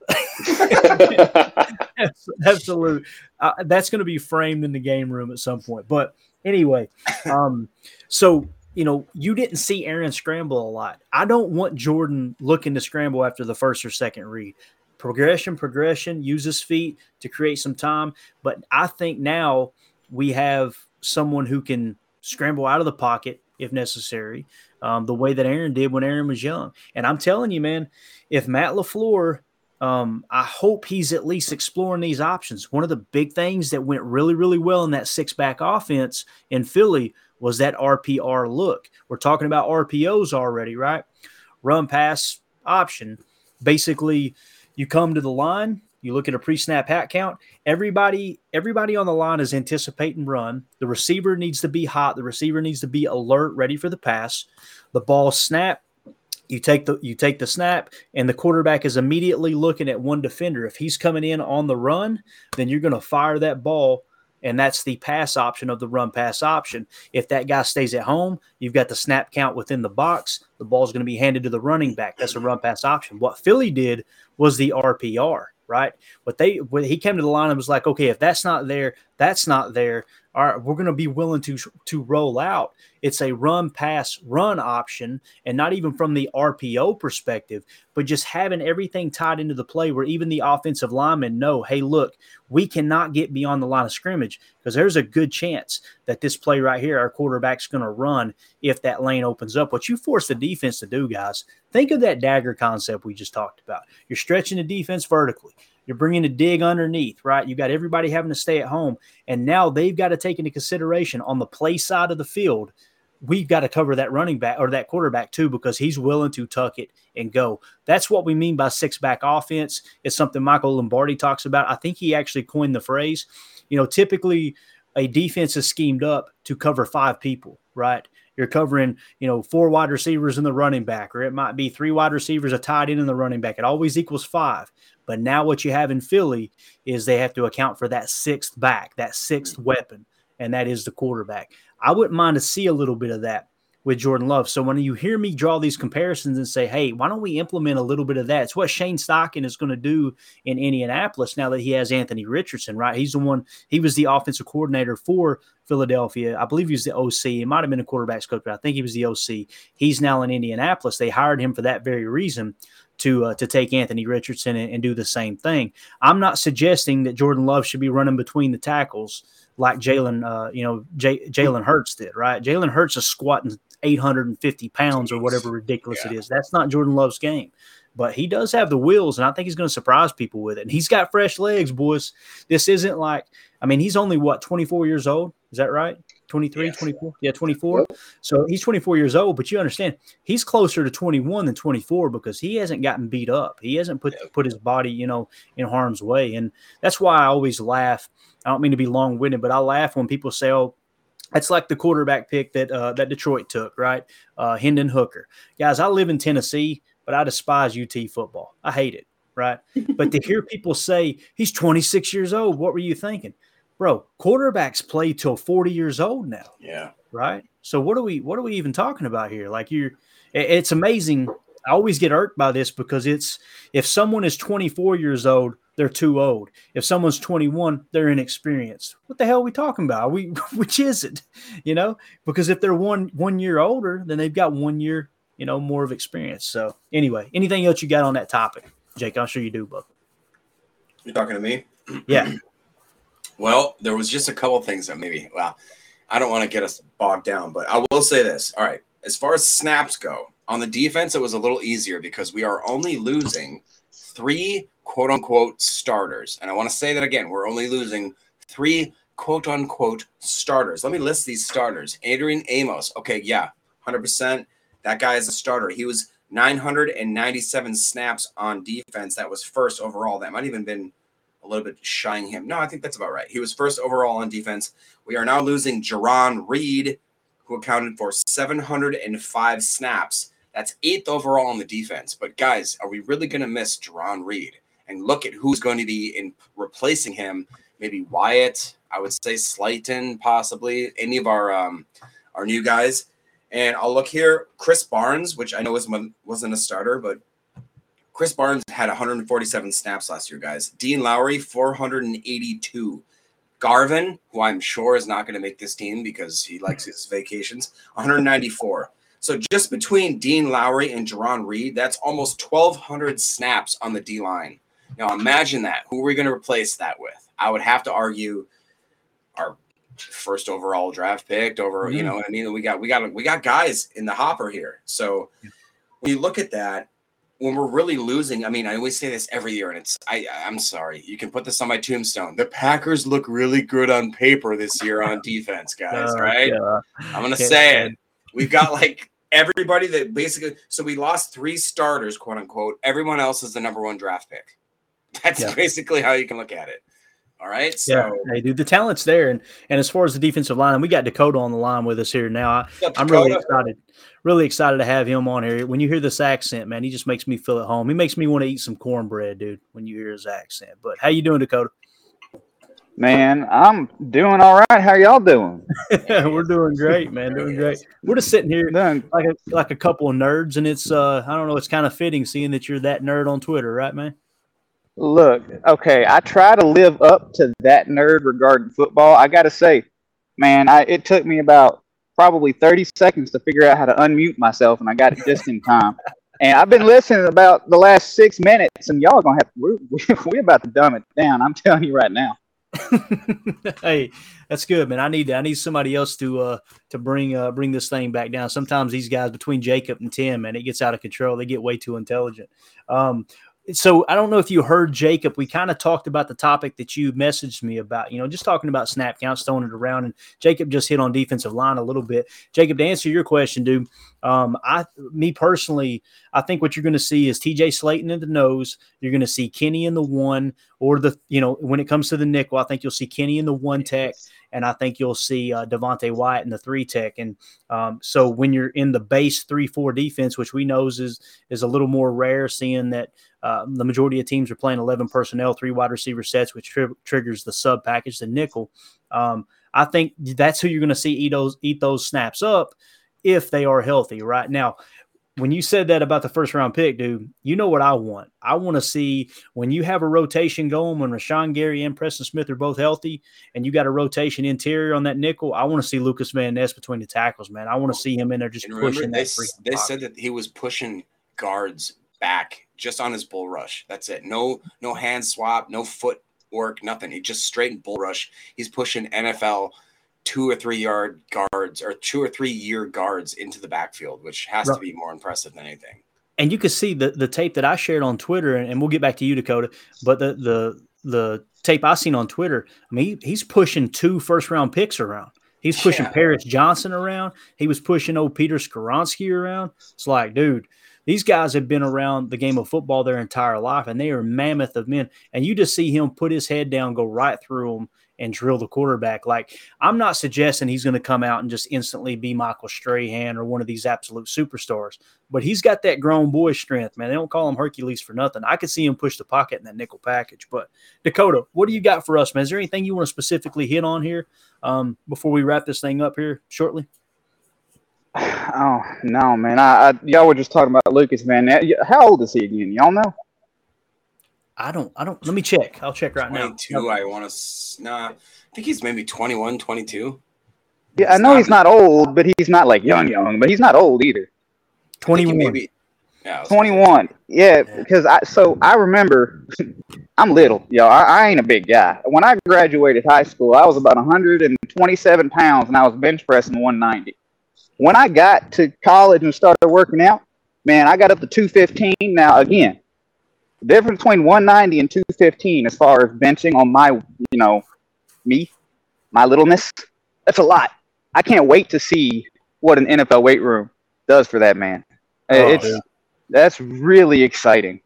Absolute. Uh, that's going to be framed in the game room at some point. But anyway, um, so you know, you didn't see Aaron scramble a lot. I don't want Jordan looking to scramble after the first or second read. Progression, progression, use his feet to create some time. But I think now we have someone who can scramble out of the pocket if necessary, um, the way that Aaron did when Aaron was young. And I'm telling you, man, if Matt LaFleur um, I hope he's at least exploring these options. One of the big things that went really, really well in that six back offense in Philly was that RPR look. We're talking about RPOs already, right? Run pass option. Basically, you come to the line, you look at a pre-snap hat count. Everybody, everybody on the line is anticipating run. The receiver needs to be hot. The receiver needs to be alert, ready for the pass. The ball snap you take the you take the snap and the quarterback is immediately looking at one defender. If he's coming in on the run then you're going to fire that ball and that's the pass option of the run pass option. If that guy stays at home you've got the snap count within the box. The ball's going to be handed to the running back. That's a run pass option. What philly did was the rpr right? What they when he came to the line and was like okay if that's not there that's not there all right, we're going to be willing to to roll out. It's a run pass run option, and not even from the RPO perspective, but just having everything tied into the play where even the offensive linemen know, hey, look, we cannot get beyond the line of scrimmage because there's a good chance that this play right here, our quarterback's going to run if that lane opens up. What you force the defense to do, guys, think of that dagger concept we just talked about. You're stretching the defense vertically. You're bringing a dig underneath, right? You got everybody having to stay at home. And now they've got to take into consideration on the play side of the field, we've got to cover that running back or that quarterback too because he's willing to tuck it and go. That's what we mean by six back offense. It's something Michael Lombardi talks about. I think he actually coined the phrase. You know, typically a defense is schemed up to cover five people, right? You're covering, you know, four wide receivers in the running back, or it might be three wide receivers, a tight end in the running back. It always equals five. But now what you have in Philly is they have to account for that sixth back, that 6th mm-hmm. weapon, and that is the quarterback. I wouldn't mind to see a little bit of that with Jordan Love. So when you hear me draw these comparisons and say, hey, why don't we implement a little bit of that? It's what Shane Steichen is going to do in Indianapolis now that he has Anthony Richardson, right? He's the one, he was the offensive coordinator for Philadelphia. I believe he was the OC. He might have been a quarterback's coach, but I think he was the OC. He's now in Indianapolis. They hired him for that very reason to uh, to take Anthony Richardson and, and, do the same thing. I'm not suggesting that Jordan Love should be running between the tackles like Jalen, uh, you know, J- Jalen Hurts did, right? Jalen Hurts is squatting 850 pounds or whatever ridiculous yeah. it is. That's not Jordan Love's game. But he does have the wheels, and I think he's going to surprise people with it. And he's got fresh legs, boys. This isn't like, I mean, he's only what, 24 years old? Is that right? 23, yes. 24? Yeah, 24. So he's 24 years old, but you understand he's closer to 21 than 24 because he hasn't gotten beat up. He hasn't put put his body, you know, in harm's way. And that's why I always laugh. I don't mean to be long-winded, but I laugh when people say, "Oh, that's like the quarterback pick that uh, that Detroit took, right? Uh, Hendon Hooker. Guys, I live in Tennessee, but I despise UT football. I hate it, right? but to hear people say he's 26 years old, what were you thinking? Bro, quarterbacks play till 40 years old now. Yeah. Right. So what are we what are we even talking about here? Like you're it's amazing. I always get irked by this because it's if someone is 24 years old, they're too old. If someone's 21, they're inexperienced. What the hell are we talking about? we which is it? You know, because if they're one one year older, then they've got one year, you know, more of experience. So anyway, anything else you got on that topic, Jake? I'm sure you do, Buck. You're talking to me? Yeah. Well, there was just a couple things that maybe, well, I don't want to get us bogged down, but I will say this. All right. As far as snaps go, on the defense, it was a little easier because we are only losing three quote unquote starters. And I want to say that again, we're only losing three quote unquote starters. Let me list these starters. Adrian Amos. Okay, yeah, 100%. That guy is a starter. He was 997 snaps on defense. That was first overall. That might even been a little bit shying him. No, I think that's about right. He was first overall on defense. We are now losing Jarran Reed, who accounted for 705 snaps. That's eighth overall on the defense. But guys, are we really going to miss Jarran Reed? And look at who's going to be in replacing him. Maybe Wyatt. I would say Slaton, possibly any of our um, our new guys. And I'll look here. Krys Barnes, which I know was wasn't a starter, but Krys Barnes had 147 snaps last year, guys. Dean Lowry, 482. Garvin, who I'm sure is not going to make this team because he likes his vacations, 194. So just between Dean Lowry and Jarran Reed, that's almost 1,200 snaps on the D line. Now imagine that. Who are we going to replace that with? I would have to argue our first overall draft pick over, mm-hmm. you know, I mean, we got we got we got guys in the hopper here. So when you look at that, when we're really losing, I mean, I always say this every year, and it's I I'm sorry, you can put this on my tombstone. The Packers look really good on paper this year on defense, guys. Oh, right? Yeah. I'm gonna say it. We've got like everybody that basically so we lost three starters, quote unquote. Everyone else is the number one draft pick. That's yeah. basically how you can look at it. All right. So yeah, hey, dude, the talent's there, and and as far as the defensive line, we got Dakota on the line with us here now. I, am really excited, really excited to have him on here. When you hear this accent, man, he just makes me feel at home. He makes me want to eat some cornbread, dude. When you hear his accent. But how you doing, Dakota? Man, I'm doing all right. How y'all doing? We're doing great, man. Doing great. We're just sitting here like a, like a couple of nerds, and it's uh I don't know, it's kind of fitting seeing that you're that nerd on Twitter, right, man? Look, okay, I try to live up to that nerd regarding football. I got to say, man, I, it took me about probably 30 seconds to figure out how to unmute myself, and I got it just in time. And I've been listening about the last six minutes, and y'all gonna have to, we're, we're about to dumb it down. I'm telling you right now. hey, that's good, man. I need I need somebody else to uh to bring uh bring this thing back down. Sometimes these guys between Jacob and Tim, man, it gets out of control. They get way too intelligent. Um, so I don't know if you heard Jacob. We kind of talked about the topic that you messaged me about, you know, just talking about snap counts, throwing it around. And Jacob just hit on defensive line a little bit. Jacob, to answer your question, dude, um, I, me personally, I think what you're going to see is TJ Slaton in the nose. You're going to see Kenny in the one, or the, you know, when it comes to the nickel, I think you'll see Kenny in the one tech and I think you'll see uh, Devonte Wyatt in the three tech. And um, so when you're in the base three four defense, which we know is is a little more rare, seeing that uh, the majority of teams are playing 11 personnel, three wide receiver sets, which tri- triggers the sub package, the nickel. Um, I think that's who you're going to see eat those eat those snaps up if they are healthy. Right now, when you said that about the first round pick, dude, you know what I want. I want to see when you have a rotation going, when Rashan Gary and Preston Smith are both healthy, and you got a rotation interior on that nickel. I want to see Lucas Van Ness between the tackles, man. I want to see him in there just and pushing. Remember, they, they said that he was pushing guards back just on his bull rush. That's it. No, no hand swap, no foot work, nothing. He just straight bull rush. He's pushing NFL two or three yard guards or two or three year guards into the backfield, which has right. to be more impressive than anything. And you can see the the tape that I shared on Twitter, and, and we'll get back to you, Dakota. But the the the tape I seen on Twitter, I mean, he, he's pushing two first round picks around. He's pushing yeah. Paris Johnson around. He was pushing old Peter Skoronski around. It's like, dude, these guys have been around the game of football their entire life, and they are mammoth of men. And you just see him put his head down, go right through them, and drill the quarterback. Like I'm not suggesting he's going to come out and just instantly be Michael Strahan or one of these absolute superstars, but he's got that grown boy strength, man. They don't call him Hercules for nothing. I could see him push the pocket in that nickel package. But Dakota, what do you got for us, man? Is there anything you want to specifically hit on here um, before we wrap this thing up here shortly? Oh no, man! I, I y'all were just talking about Lucas, man. How old is he again? Y'all know? I don't. I don't. Let me check. I'll check right 22, now. I want to. Nah, I think he's maybe 21, 22. Yeah, I know not, he's not old, but he's not like young, young. But he's not old either. Twenty-one. Maybe. Yeah, 21. Yeah, because I so I remember I'm little, yo. I, I, ain't a big guy. When I graduated high school, I was about 127 pounds and I was bench pressing 190. When I got to college and started working out, man, I got up to 215. Now again, The difference between 190 and 215 as far as benching on my, you know, me, my littleness, that's a lot. I can't wait to see what an NFL weight room does for that man. Oh, it's yeah. that's really exciting.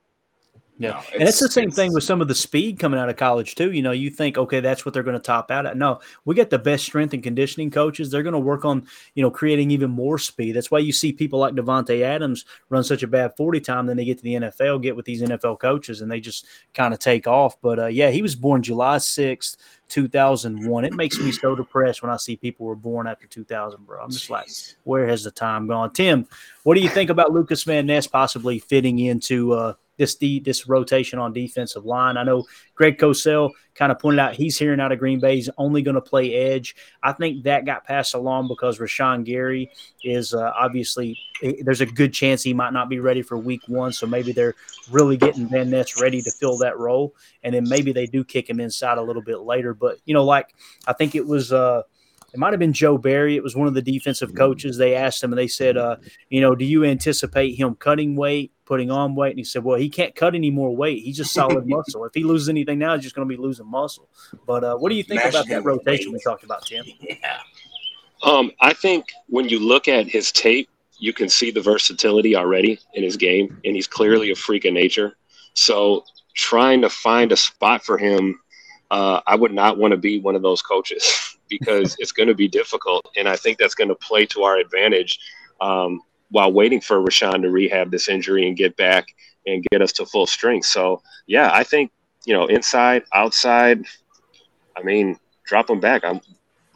Yeah, and it's the same thing with some of the speed coming out of college too. You know, you think, okay, that's what they're going to top out at. No, we get the best strength and conditioning coaches. They're going to work on, you know, creating even more speed. That's why you see people like Davante Adams run such a bad forty time, then they get to the NFL, get with these NFL coaches, and they just kind of take off. But uh, yeah, he was born July sixth, two thousand one. It makes me so depressed when I see people were born after two thousand, bro. I'm just like, where has the time gone? Tim, what do you think about Lucas Van Ness possibly fitting into? Uh, this de- this rotation on defensive line. I know Greg Cosell kind of pointed out he's hearing out of Green Bay. He's only going to play edge. I think that got passed along because Rashan Gary is uh, obviously there's a good chance he might not be ready for Week One. So maybe they're really getting Van Ness ready to fill that role, and then maybe they do kick him inside a little bit later. But you know, like I think it was. Uh, it might have been Joe Barry. It was one of the defensive coaches. They asked him, and they said, uh, "You know, do you anticipate him cutting weight, putting on weight?" And he said, "Well, he can't cut any more weight. He's just solid muscle. If he loses anything now, he's just going to be losing muscle." But uh, what do you think Imagine about that rotation we talked about, Tim? Yeah. Um, I think when you look at his tape, you can see the versatility already in his game, and he's clearly a freak of nature. So trying to find a spot for him, uh, I would not want to be one of those coaches because it's going to be difficult, and I think that's going to play to our advantage um, while waiting for Rashan to rehab this injury and get back and get us to full strength. So yeah, I think you know inside, outside. I mean, drop him back. I'm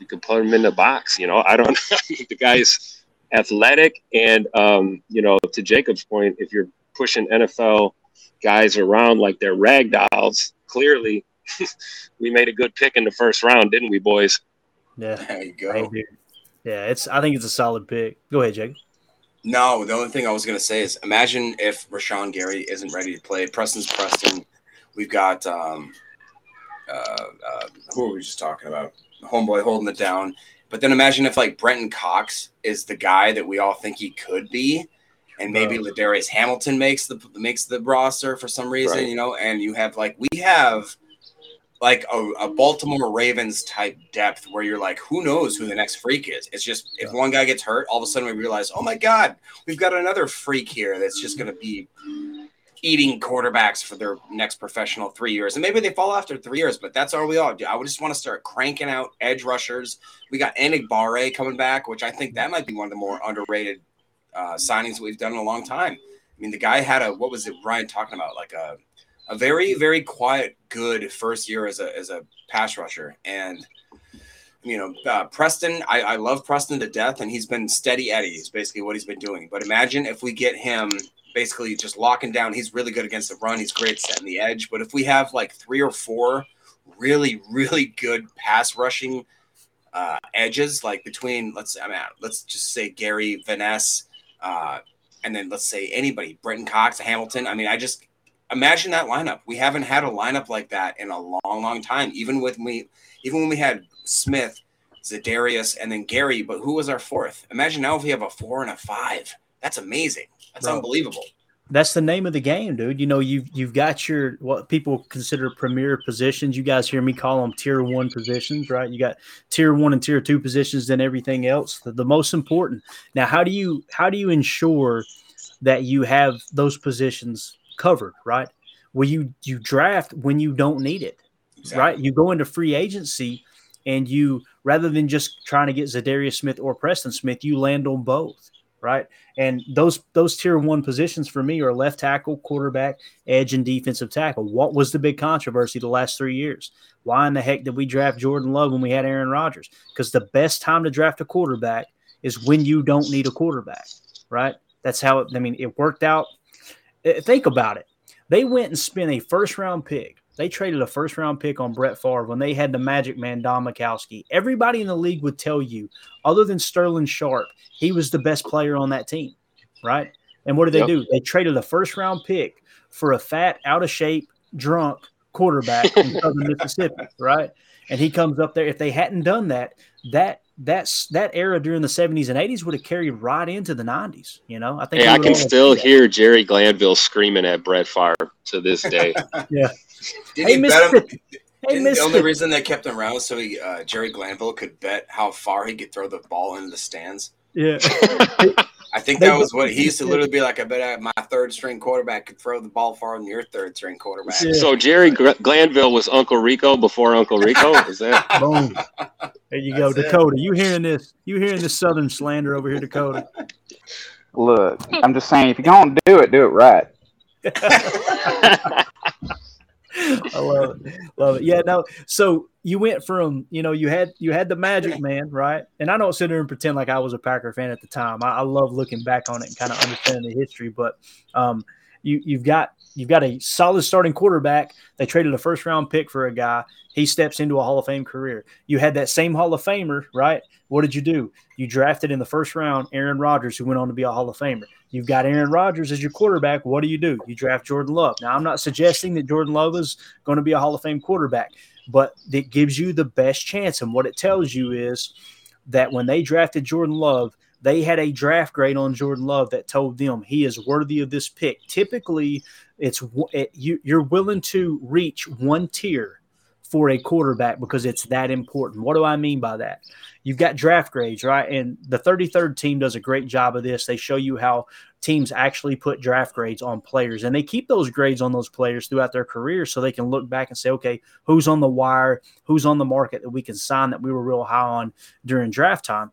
you can put him in the box. You know, I don't. the guy's athletic, and um, you know, to Jacob's point, if you're pushing NFL guys around like they're rag dolls, clearly we made a good pick in the first round, didn't we, boys? Yeah, there you go. Yeah, it's. I think it's a solid pick. Go ahead, Jake. No, the only thing I was gonna say is imagine if Rashan Gary isn't ready to play. Preston's Preston. We've got um, uh, uh, who were we just talking about? Homeboy holding it down. But then imagine if like Brenton Cox is the guy that we all think he could be, and maybe Bro. Ladarius Hamilton makes the makes the roster for some reason, Right. you know. And you have like we have like a, a Baltimore Ravens type depth where you're like, who knows who the next freak is? It's just if one guy gets hurt, all of a sudden we realize, oh my god, we've got another freak here that's just going to be eating quarterbacks for their next professional three years. And maybe they fall after three years, but that's all we all do. I would just want to start cranking out edge rushers. We got Enagbare coming back, which I think that might be one of the more underrated uh, signings we've done in a long time. I mean, the guy had a what was it Ryan talking about? Like a a very very quiet, good first year as a as a pass rusher, and you know uh, Preston. I, I love Preston to death, and he's been steady Eddie. Is basically what he's been doing. But imagine if we get him basically just locking down. He's really good against the run. He's great setting the edge. But if we have like three or four really really good pass rushing uh, edges, like between let's I mean let's just say Gary Van Ness, uh, and then let's say anybody, Brenton Cox, Hamilton. I mean, I just imagine that lineup. We haven't had a lineup like that in a long, long time. Even with me, even when we had Smith, Zadarius, and then Gary, but who was our fourth? Imagine now if we have a four and a five. That's amazing. That's Bro. unbelievable. That's the name of the game, dude. You know, you've you've got your what people consider premier positions. You guys hear me call them tier one positions, right? You got tier one and tier two positions, then everything else. The, the most important. Now, how do you how do you ensure that you have those positions covered, right? Well, you you draft when you don't need it, right? You go into free agency and you rather than just trying to get Zadarius Smith or Preston Smith, you land on both, right? And those those tier one positions for me are left tackle, quarterback, edge, and defensive tackle. What was the big controversy the last three years? Why in the heck did we draft Jordan Love when we had Aaron Rodgers? Because the best time to draft a quarterback is when you don't need a quarterback, right? That's how it, I mean, it worked out. Uh, Think about it. They went and spent a first round pick. They traded a first round pick on Brett Favre when they had the magic man, Don Majkowski. Everybody in the league would tell you, other than Sterling Sharpe, he was the best player on that team, right? And what did they Yep. do? They traded a first round pick for a fat, out of shape, drunk quarterback in Southern Mississippi, right? And he comes up there. If they hadn't done that, that that's that era during the 70s and 80s would have carried right into the 90s. You know, I think. Hey, I can still hear Jerry Glanville screaming at Brett Favre to this day. yeah. Did Hey, he bet him? Hey, Didn't the only reason they kept him around was so he, uh, Jerry Glanville could bet how far he could throw the ball into the stands. Yeah. I think that was what he used to literally be like. I bet my third string quarterback could throw the ball farther than your third string quarterback. So Jerry Gr- Glanville was Uncle Rico before Uncle Rico. Is that? Boom. There you go, Dakota. You hearing this? You hearing this Southern slander over here, Dakota? Look, I'm just saying, if you're gonna do it, do it right. I love it. Love it. Yeah, no. So you went from, you know, you had you had the magic man, right? And I don't sit there and pretend like I was a Packer fan at the time. I, I love looking back on it and kind of understanding the history. But um you you've got you've got a solid starting quarterback. They traded a first round pick for a guy. He steps into a Hall of Fame career. You had that same Hall of Famer, right? What did you do? You drafted in the first round Aaron Rodgers, who went on to be a Hall of Famer. You've got Aaron Rodgers as your quarterback. What do you do? You draft Jordan Love. Now, I'm not suggesting that Jordan Love is going to be a Hall of Fame quarterback, but it gives you the best chance. And what it tells you is that when they drafted Jordan Love, they had a draft grade on Jordan Love that told them he is worthy of this pick. Typically, it's it, you, you're willing to reach one tier for a quarterback because it's that important. What do I mean by that? You've got draft grades, right? And the 33rd team does a great job of this. They show you how teams actually put draft grades on players and they keep those grades on those players throughout their career so they can look back and say, okay, who's on the wire, who's on the market that we can sign that we were real high on during draft time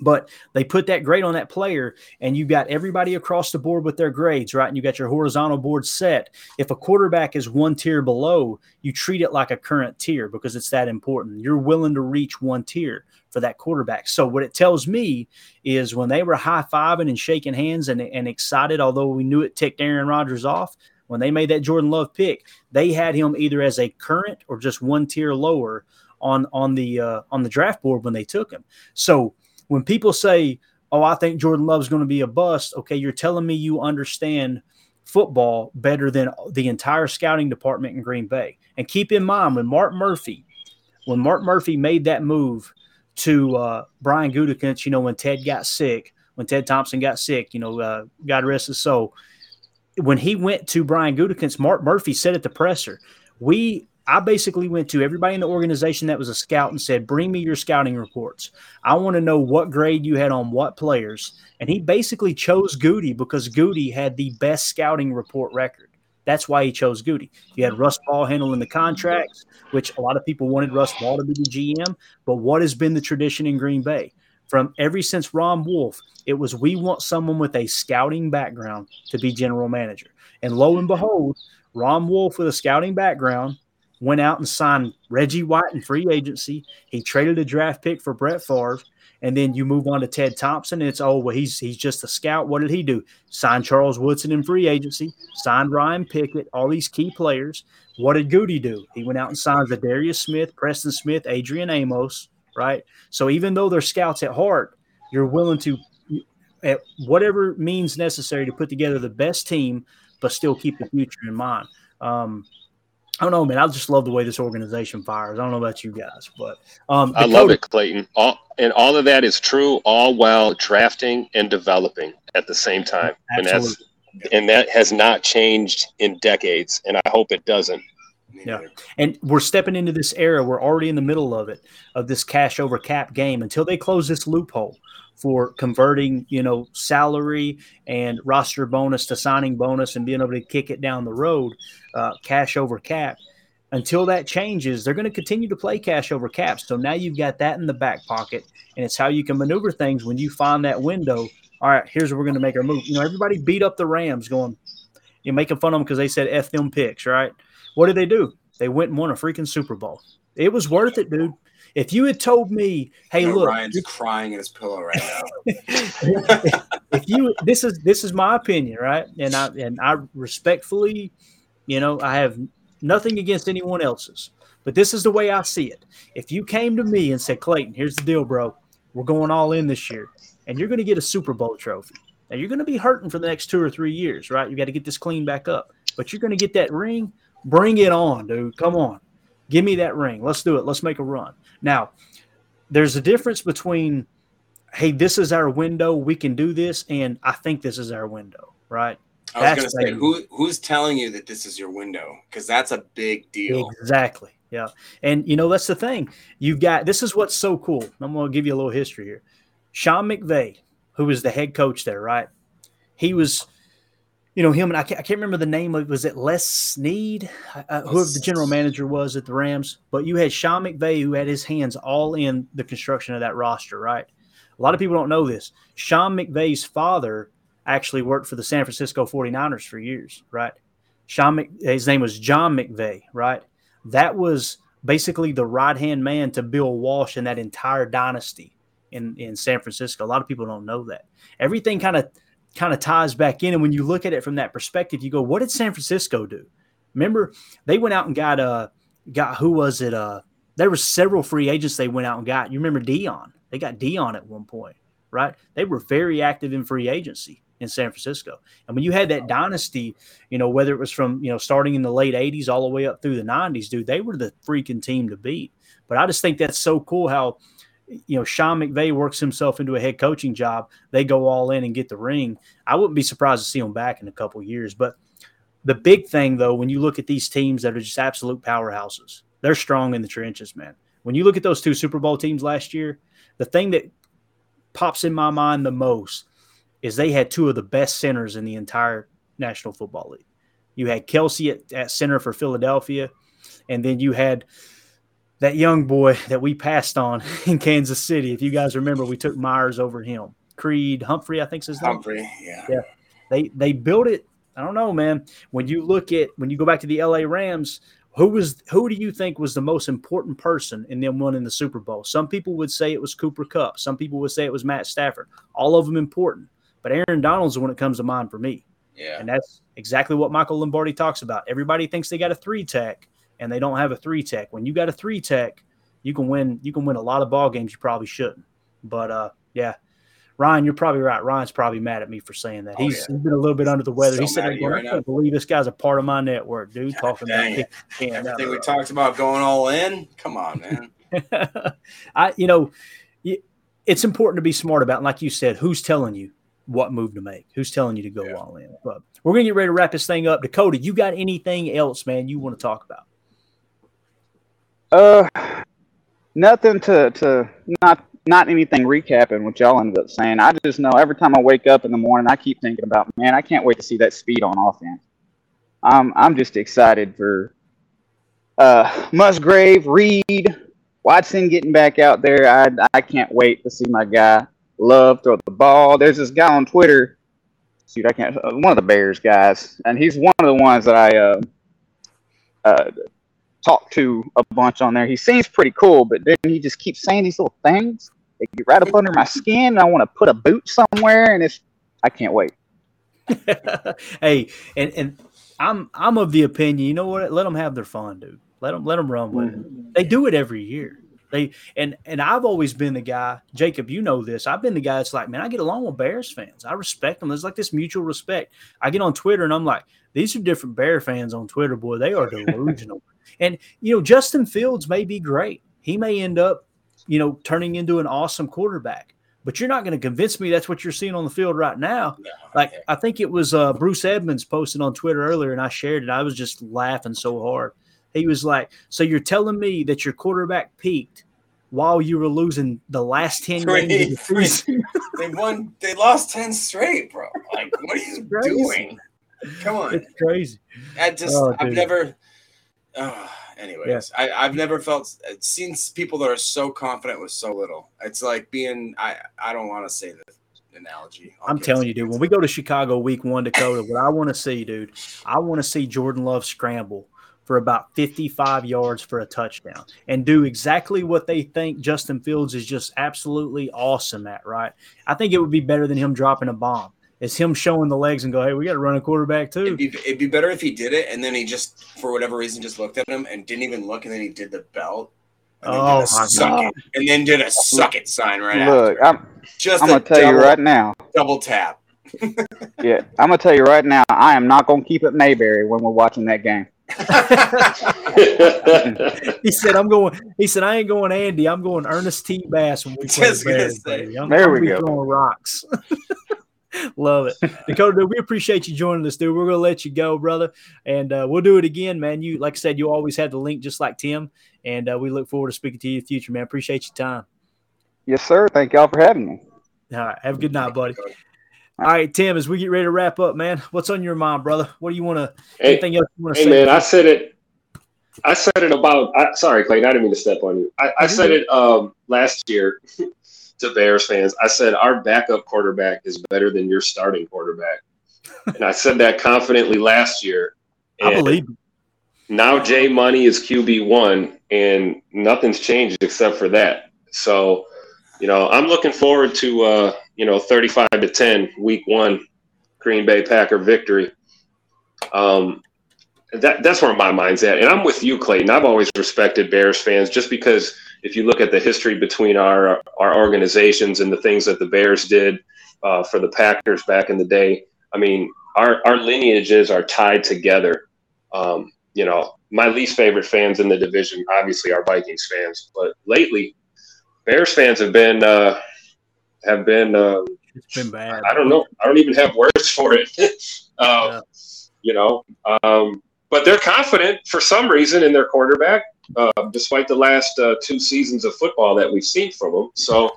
but they put that grade on that player and you've got everybody across the board with their grades right? And you got your horizontal board set. If a quarterback is one tier below you treat it like a current tier because it's that important. You're willing to reach one tier for that quarterback. So what it tells me is when they were high-fiving and shaking hands and, and excited although we knew it ticked aaron rodgers off when they made that jordan love pick they had him either as a current or just one tier lower on on the uh, on the draft board when they took him. So when people say, "Oh, I think Jordan Love's going to be a bust," okay, you're telling me you understand football better than the entire scouting department in Green Bay. And keep in mind when Mark Murphy, when Mark Murphy made that move to uh, Brian Gutekunst, you know, when Ted got sick, when Ted Thompson got sick, you know, uh, God rest his soul. When he went to Brian Gutekunst, Mark Murphy said at the presser, "We I basically went to everybody in the organization that was a scout and said, Bring me your scouting reports. I want to know what grade you had on what players. And he basically chose Gutey because Gutey had the best scouting report record. That's why he chose Gutey. You had Russ Ball handling the contracts, which a lot of people wanted Russ Ball to be the GM. But what has been the tradition in Green Bay? From ever since Ron Wolf, it was we want someone with a scouting background to be general manager. And lo and behold, Ron Wolf with a scouting background went out and signed Reggie White in free agency. He traded a draft pick for Brett Favre. And then you move on to Ted Thompson, and it's oh well, he's he's just a scout. What did he do? Signed Charles Woodson in free agency, signed Ryan Pickett, all these key players. What did Gutey do? He went out and signed Za'Darius Smith, Preston Smith, Adrian Amos, right? So even though they're scouts at heart, you're willing to at whatever means necessary to put together the best team, but still keep the future in mind. Um, I don't know, man. I just love the way this organization fires. I don't know about you guys, but um, I love it, Clayton. All and all of that is true, all while drafting and developing at the same time, Absolutely. and that's and that has not changed in decades, and I hope it doesn't. Yeah. And we're stepping into this era. We're already in the middle of it, of this cash over cap game until they close this loophole for converting, you know, salary and roster bonus to signing bonus and being able to kick it down the road, uh, cash over cap. Until that changes, they're going to continue to play cash over cap. So now you've got that in the back pocket, and it's how you can maneuver things when you find that window. All right, here's where we're going to make our move. You know, everybody beat up the Rams, going, you're making fun of them because they said F them picks, right? What did they do? They went and won a freaking Super Bowl. It was worth it, dude. If you had told me, hey, look, Ryan's crying in his pillow right now. if you this is this is my opinion, right? And I and I respectfully, you know, I have nothing against anyone else's, but this is the way I see it. If you came to me and said, Clayton, here's the deal, bro. We're going all in this year, and you're going to get a Super Bowl trophy. Now you're going to be hurting for the next two or three years, right? You got to get this clean back up, but you're going to get that ring. Bring it on, dude. Come on. Give me that ring. Let's do it. Let's make a run. Now, there's a difference between, hey, this is our window, we can do this, and I think this is our window, right? I was going to say, who who's telling you that this is your window? Because that's a big deal. Exactly. Yeah. And you know, that's the thing. You've got this is what's so cool. I'm going to give you a little history here. Sean McVay, who was the head coach there, right? He was, you know, him and I can't, I can't remember the name of was it Les Snead, uh, whoever the general manager was at the Rams. But you had Sean McVay who had his hands all in the construction of that roster, right? A lot of people don't know this. Sean McVay's father actually worked for the San Francisco 49ers for years, right? Sean, Mc, his name was John McVay, right? That was basically the right hand man to Bill Walsh in that entire dynasty in, in San Francisco. A lot of people don't know that. Everything kind of kind of ties back in. And when you look at it from that perspective, you go, what did San Francisco do? Remember, they went out and got uh got who was it? Uh there were several free agents they went out and got. You remember Deion. They got Deion at one point, right? They were very active in free agency in San Francisco. And when you had that dynasty, you know, whether it was from, you know, starting in the late 80s all the way up through the 90s, dude, they were the freaking team to beat. But I just think that's so cool how, you know, Sean McVay works himself into a head coaching job. They go all in and get the ring. I wouldn't be surprised to see him back in a couple years. But the big thing, though, when you look at these teams that are just absolute powerhouses, they're strong in the trenches, man. When you look at those two Super Bowl teams last year, the thing that pops in my mind the most is they had two of the best centers in the entire National Football League. You had Kelce at, at center for Philadelphia, and then you had that young boy that we passed on in Kansas City. If you guys remember, we took Myers over him. Creed Humphrey, I think is his name. Humphrey, yeah. Yeah. They they built it. I don't know, man. When you look at when you go back to the LA Rams, who was who do you think was the most important person in them winning the Super Bowl? Some people would say it was Cooper Kupp. Some people would say it was Matt Stafford. All of them important. But Aaron Donald's the one that comes to mind for me. Yeah. And that's exactly what Michael Lombardi talks about. Everybody thinks they got a three tech and they don't have a three tech. When you got a three tech, you can win you can win a lot of ball games you probably shouldn't. But uh yeah. Ryan, you're probably right. Ryan's probably mad at me for saying that. Oh, he's, yeah. he's been a little bit under the weather. So he said, mad at you I can't believe this guy's a part of my network, dude. talking about it. Everything we talked about going all in. Come on, man. I, you know, it's important to be smart about. Like you said, who's telling you what move to make? Who's telling you to go all in? But we're gonna get ready to wrap this thing up. Dakota, you got anything else, man? You want to talk about? Uh, nothing to to not not anything recapping what y'all ended up saying. I just know every time I wake up in the morning, I keep thinking about man, I can't wait to see that speed on offense. I'm I'm just excited for uh Musgrave, Reed, Watson getting back out there. I I can't wait to see my guy Love throw the ball. There's this guy on Twitter. Shoot, I can't. uh, One of the Bears guys, and he's one of the ones that I uh, uh, talk to a bunch on there. He seems pretty cool, but then he just keeps saying these little things. They get right up under my skin. I want to put a boot somewhere, and it's I can't wait. hey, and and I'm I'm of the opinion. You know what? Let them have their fun, dude. Let them let them run with it. They do it every year. They and and I've always been the guy, Jacob. You know this. I've been the guy that's like, man, I get along with Bears fans. I respect them. There's like this mutual respect. I get on Twitter and I'm like, these are different Bear fans on Twitter, boy. They are delusional. and you know, Justin Fields may be great. He may end up, you know, turning into an awesome quarterback. But you're not going to convince me that's what you're seeing on the field right now. Like I think it was uh, Bruce Edmonds posted on Twitter earlier, and I shared it. I was just laughing so hard. He was like, "So you're telling me that your quarterback peaked while you were losing the last ten Three, games? three. they won. They lost ten straight, bro. Like, what are you doing? Come on. It's crazy. I just, Oh, I've never. Uh, anyways, I, I've never felt seen people that are so confident with so little. It's like being. I I don't want to say the analogy. I'll I'm telling you, dude. When we go to Chicago Week One, Dakota, what I want to see, dude, I want to see Jordan Love scramble for about 55 yards for a touchdown and do exactly what they think Justin Fields is just absolutely awesome at. Right? I think it would be better than him dropping a bomb. It's him showing the legs and go, "Hey, we got to run a quarterback too." It'd be, it'd be better if he did it and then he just, for whatever reason, just looked at him and didn't even look, and then he did the belt. And then Oh, did a my suck God. it, and then did a suck it sign right Look, after. I'm Just I'm gonna tell you right now. Double tap. Yeah, I'm gonna tell you right now. I am not gonna keep it Mayberry when we're watching that game. he said, "I'm going." He said, "I ain't going Andy. I'm going Ernest T. Bass when we play Just the gonna Bears, say. baby. I'm, There I'm we go. throwing rocks." Love it, Dakota. Dude, we appreciate you joining us, dude. We're gonna let you go, brother, and uh, we'll do it again, man. You, like I said, you always have the link, just like Tim, and uh, we look forward to speaking to you in the future, man. Appreciate your time. Yes, sir. Thank y'all for having me. All right, have a good night, buddy. All right, Tim. As we get ready to wrap up, man, what's on your mind, brother? What do you want to? Hey, anything else you want to hey say? man, I said it. I said it about. I, sorry, Clayton. I didn't mean to step on you. I, I said it um, last year to Bears fans. I said our backup quarterback is better than your starting quarterback, and I said that confidently last year. I believe. Now Jay Money is QB one, and nothing's changed except for that. So, you know, I'm looking forward to uh, you know 35 to 10 week one Green Bay Packer victory. Um, that that's where my mind's at, and I'm with you, Clayton. I've always respected Bears fans just because if you look at the history between our our organizations and the things that the Bears did uh, for the Packers back in the day, I mean, our our lineages are tied together. Um, you know, my least favorite fans in the division obviously are Vikings fans, but lately, Bears fans have been uh, have been. Uh, It's been bad. I don't know. I don't even have words for it. uh, You know, um, but they're confident for some reason in their quarterback, uh, despite the last uh, two seasons of football that we've seen from them. So,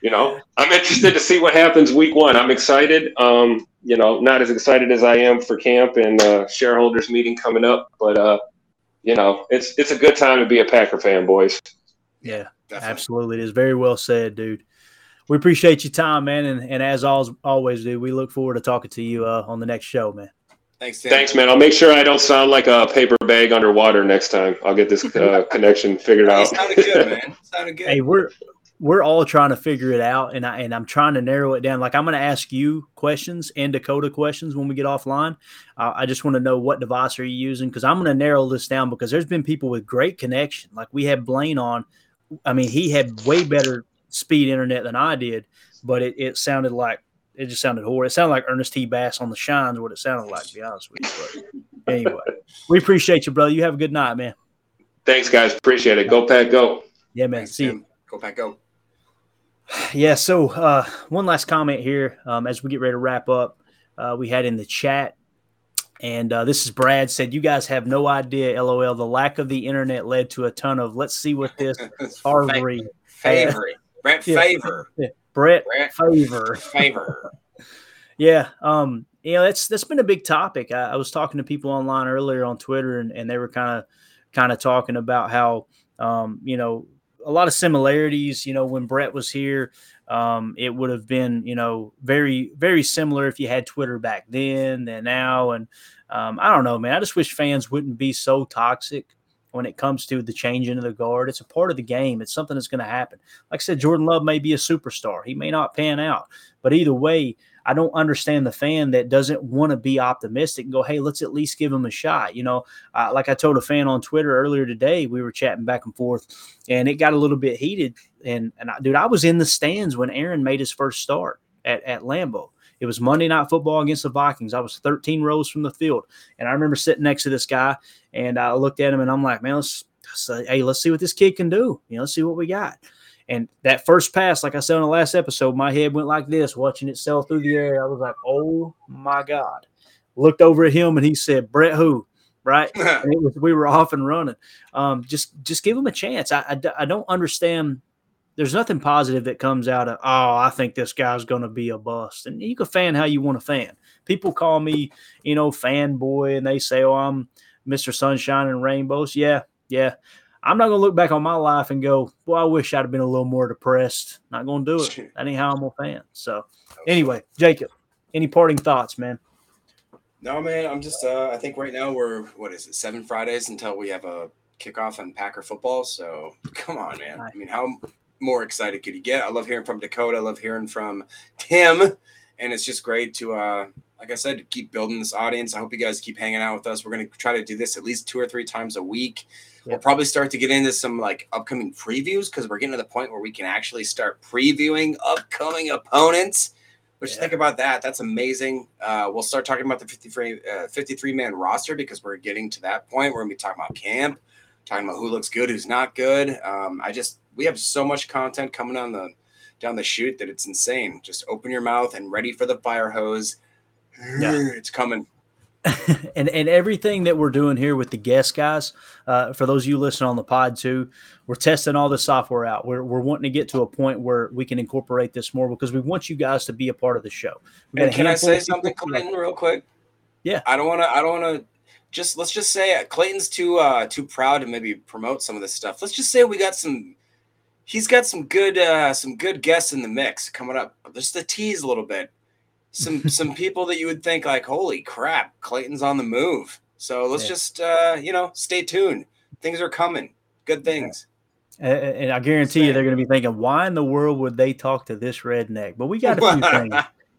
you know, I'm interested to see what happens week one. I'm excited. Um, you know, not as excited as I am for camp and uh, shareholders meeting coming up, but uh, you know, it's it's a good time to be a Packer fan, boys. Yeah, absolutely. It is very well said, dude. We appreciate your time, man, and, and as always, always, dude, we look forward to talking to you uh, on the next show, man. Thanks, Tim. Thanks, man. I'll make sure I don't sound like a paper bag underwater next time. I'll get this uh, connection figured out. Sounded good, man. Sounded good. Hey, we're we're all trying to figure it out, and I and I'm trying to narrow it down. Like I'm going to ask you questions and Dakota questions when we get offline. Uh, I just want to know what device are you using because I'm going to narrow this down because there's been people with great connection. Like we had Blaine on. I mean, he had way better speed internet than I did, but it, it sounded like it just sounded horrible. It sounded like Ernest T. Bass on the shines, what it sounded like, to be honest with you. But anyway, we appreciate you, brother. You have a good night, man. Thanks, guys. Appreciate it. Go Pack, go. Yeah, man. See you. Go back, go. Yeah. So, uh, one last comment here um, as we get ready to wrap up. Uh, we had in the chat, and uh, this is Brad said, "You guys have no idea, lol. The lack of the internet led to a ton of let's see what this Harvey Favor. Brett Yeah. Favor. Yeah. Brett, Brett Favor. Favor. Yeah, um, you know that's that's been a big topic. I, I was talking to people online earlier on Twitter, and, and they were kind of kind of talking about how um, you know a lot of similarities. You know, when Brett was here, um, it would have been you know very very similar if you had Twitter back then than now. And um, I don't know, man. I just wish fans wouldn't be so toxic when it comes to the changing of the guard. It's a part of the game. It's something that's going to happen. Like I said, Jordan Love may be a superstar. He may not pan out, but either way, I don't understand the fan that doesn't want to be optimistic and go, hey, let's at least give him a shot. You know, uh, like I told a fan on Twitter earlier today, we were chatting back and forth, and it got a little bit heated. And and I, dude, I was in the stands when Aaron made his first start at at Lambeau. It was Monday Night Football against the Vikings. I was 13 rows from the field, and I remember sitting next to this guy, and I looked at him, and I'm like, man, let's, let's hey, let's see what this kid can do. You know, let's see what we got. And that first pass, like I said on the last episode, my head went like this, watching it sail through the air. I was like, oh my God. Looked over at him and he said, Brett who? Right. and it was, we were off and running. Um, just just give him a chance. I, I, I don't understand. There's nothing positive that comes out of, oh, I think this guy's going to be a bust. And you can fan how you want to fan. People call me, you know, fanboy, and they say, oh, I'm Mr. Sunshine and Rainbows. Yeah, yeah. I'm not gonna look back on my life and go, "Well, I wish I'd have been a little more depressed." Not gonna do it. That ain't how I'm a fan. So, anyway, Jacob, any parting thoughts, man? No, man. I'm just. Uh, I think right now we're what is it? Seven Fridays until we have a kickoff on Packer football. So come on, man. I mean, how more excited could you get? I love hearing from Dakota. I love hearing from Tim, and it's just great to. uh like I said, to keep building this audience. I hope you guys keep hanging out with us. We're going to try to do this at least two or three times a week. We'll probably start to get into some like upcoming previews because we're getting to the point where we can actually start previewing upcoming opponents. But just think about that. That's amazing. Uh, we'll start talking about the 53, uh, 53 man roster because we're getting to that point. We're going to be talking about camp, talking about who looks good, who's not good. Um, I just, we have so much content coming on the, down the chute that it's insane. Just open your mouth and ready for the fire hose. Yeah. It's coming. and and everything that we're doing here with the guest guys, uh, for those of you listening on the pod too, we're testing all the software out. We're, we're wanting to get to a point where we can incorporate this more because we want you guys to be a part of the show. And can I say something, Clayton, real quick? Yeah. I don't want to. I don't want to. Just let's just say it. Clayton's too uh too proud to maybe promote some of this stuff. Let's just say we got some. He's got some good uh some good guests in the mix coming up. Just the tease a little bit. Some some people that you would think like, holy crap, Clayton's on the move. So let's Yeah. just uh you know stay tuned. Things are coming. Good things. And, and I guarantee you, they're going to be thinking, why in the world would they talk to this redneck? But we got a few things.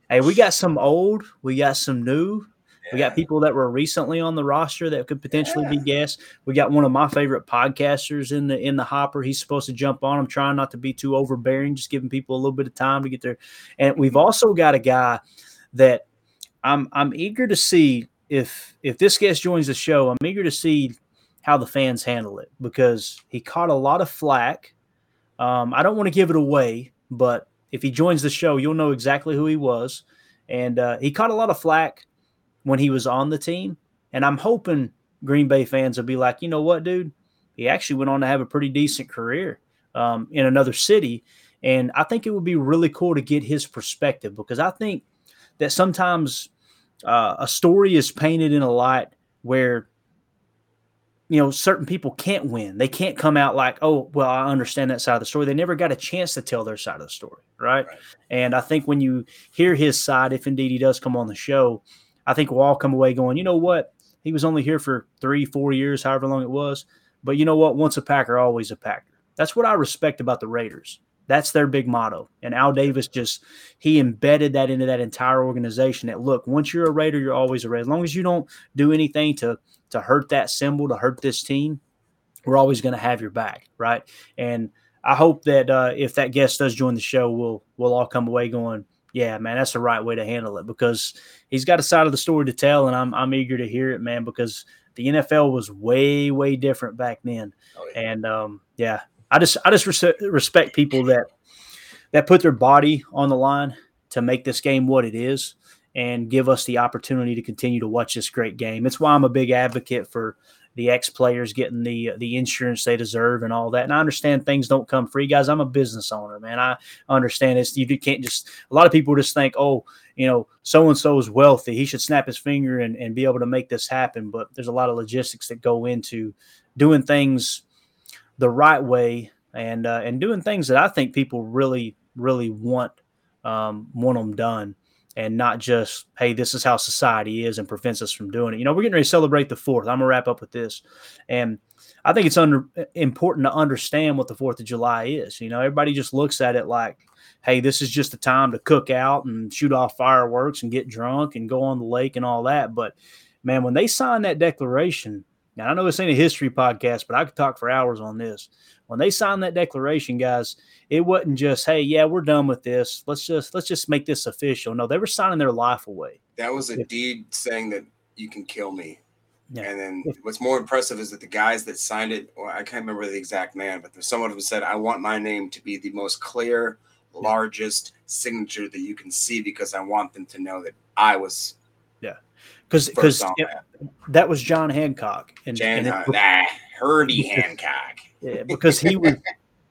Hey, we got some old, we got some new. We got people that were recently on the roster that could potentially be guests. We got one of my favorite podcasters in the in the hopper. He's supposed to jump on. I'm trying not to be too overbearing, just giving people a little bit of time to get there. And we've also got a guy that I'm I'm eager to see if if this guest joins the show. I'm eager to see how the fans handle it because he caught a lot of flack. Um, I don't want to give it away, but if he joins the show, you'll know exactly who he was. And uh, he caught a lot of flack when he was on the team. And I'm hoping Green Bay fans will be like, you know what, dude? He actually went on to have a pretty decent career um, in another city. And I think it would be really cool to get his perspective because I think that sometimes uh, a story is painted in a light where you know certain people can't win they can't come out like oh well i understand that side of the story they never got a chance to tell their side of the story right, and i think when you hear his side if indeed he does come on the show i think we'll all come away going you know what? He was only here for three four years however long it was. But you know what? Once a packer always a packer. That's what i respect about the raiders. That's their big motto. And al davis just he embedded that into that entire organization that look once you're a raider you're always a raider. As long as you don't do anything to to hurt that symbol, to hurt this team, we're always going to have your back, right? And I hope that uh, if that guest does join the show, we'll we'll all come away going, yeah, man, that's the right way to handle it because he's got a side of the story to tell, and I'm I'm eager to hear it, man, because the NFL was way way different back then, and um, yeah, I just I just res- respect people that that put their body on the line to make this game what it is and give us the opportunity to continue to watch this great game. It's why I'm a big advocate for the ex players getting the the insurance they deserve and all that. And I understand things don't come free, guys. I'm a business owner, man. I understand this. You can't just. A lot of people just think, oh, you know, so and so is wealthy. He should snap his finger and, and be able to make this happen. But there's a lot of logistics that go into doing things the right way and uh, and doing things that I think people really really want um, want them done and not just, hey, this is how society is and prevents us from doing it. You know, we're getting ready to celebrate the fourth. I'm gonna wrap up with this, and I think it's under, important to understand what the Fourth of July is. You know, everybody just looks at it like, hey, this is just a time to cook out and shoot off fireworks and get drunk and go on the lake and all that. But man, when they signed that declaration, now I know this ain't a history podcast, but I could talk for hours on this. When they signed that declaration, guys, it wasn't just, hey, yeah, we're done with this. Let's just let's just make this official. No, they were signing their life away. That was a deed saying that you can kill me. And then what's more impressive is that the guys that signed it, well, I can't remember the exact man, but there's someone who said, I want my name to be the most clear, largest signature that you can see because I want them to know that I was Yeah. Because because that was John Hancock. And, Jan, and it- nah, Herbie Hancock. Yeah, because he was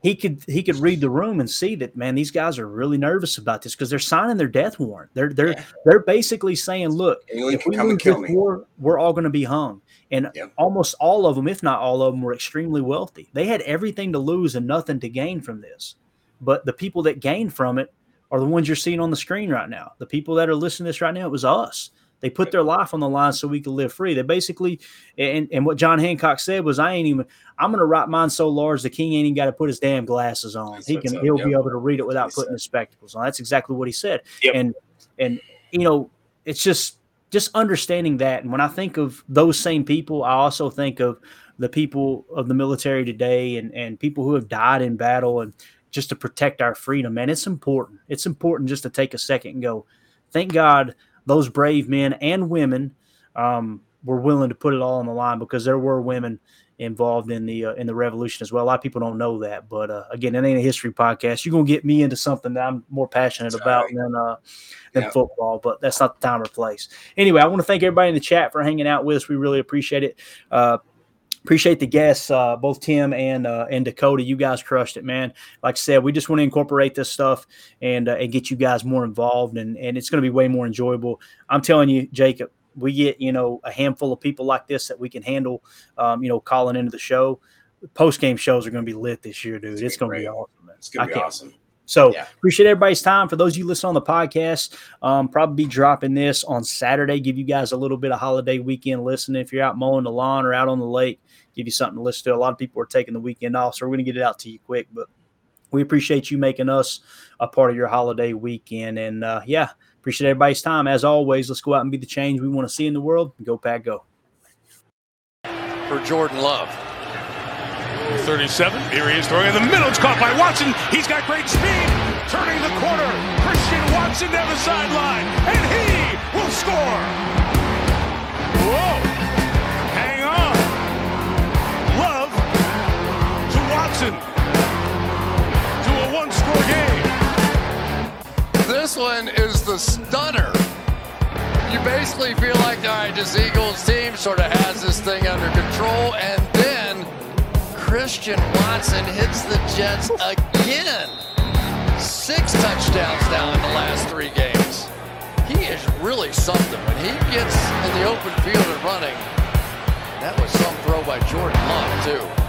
he could he could read the room and see that man these guys are really nervous about this because they're signing their death warrant. They're they're they're basically saying, look, Anyone if we come lose and kill this me. war, we're all going to be hung. And almost all of them, if not all of them, were extremely wealthy. They had everything to lose and nothing to gain from this. But the people that gained from it are the ones you're seeing on the screen right now. The people that are listening to this right now, it was us. They put their life on the line so we could live free. They basically, and, and what John Hancock said was, I ain't even, I'm going to write mine so large the king ain't even got to put his damn glasses on. he can, up, he'll yep. be able to read it without putting his spectacles on. That's exactly what he said. And, and, you know, it's just, just understanding that. And when I think of those same people, I also think of the people of the military today and, and people who have died in battle. And just to protect our freedom, And It's important. It's important just to take a second and go, thank God those brave men and women um, were willing to put it all on the line because there were women involved in the uh, in the revolution as well. A lot of people don't know that, but uh, again, it ain't a history podcast. You're gonna get me into something that I'm more passionate that's about than uh, than yeah. football, but that's not the time or place. Anyway, I want to thank everybody in the chat for hanging out with us. We really appreciate it. Appreciate the guests, uh, both Tim and uh, and Dakota. You guys crushed it, man. Like I said, we just want to incorporate this stuff and uh, and get you guys more involved, and and it's going to be way more enjoyable. I'm telling you, Jacob, we get you know a handful of people like this that we can handle, um, you know, calling into the show. Post game shows are going to be lit this year, dude. It's, it's going to be awesome. Man. It's going to be awesome. So yeah. appreciate everybody's time. For those of you listening on the podcast, um, probably be dropping this on Saturday. Give you guys a little bit of holiday weekend listening. If you're out mowing the lawn or out on the lake, give you something to listen to. A lot of people are taking the weekend off, so we're going to get it out to you quick. But we appreciate you making us a part of your holiday weekend. And uh, yeah, appreciate everybody's time. As always, let's go out and be the change we want to see in the world. Go Pack Go. For Jordan Love. 37. Here he is throwing in the middle. It's caught by Watson. He's got great speed. Turning the corner. Christian Watson down the sideline. And he will score. Whoa. Hang on. Love to Watson. To a one score game. This one is the stunner. You basically feel like, all right, this Eagles team sort of has this thing under control. And Christian Watson hits the Jets again. Six touchdowns now in the last three games. He is really something. When he gets in the open field and running, that was some throw by Jordan Love, too.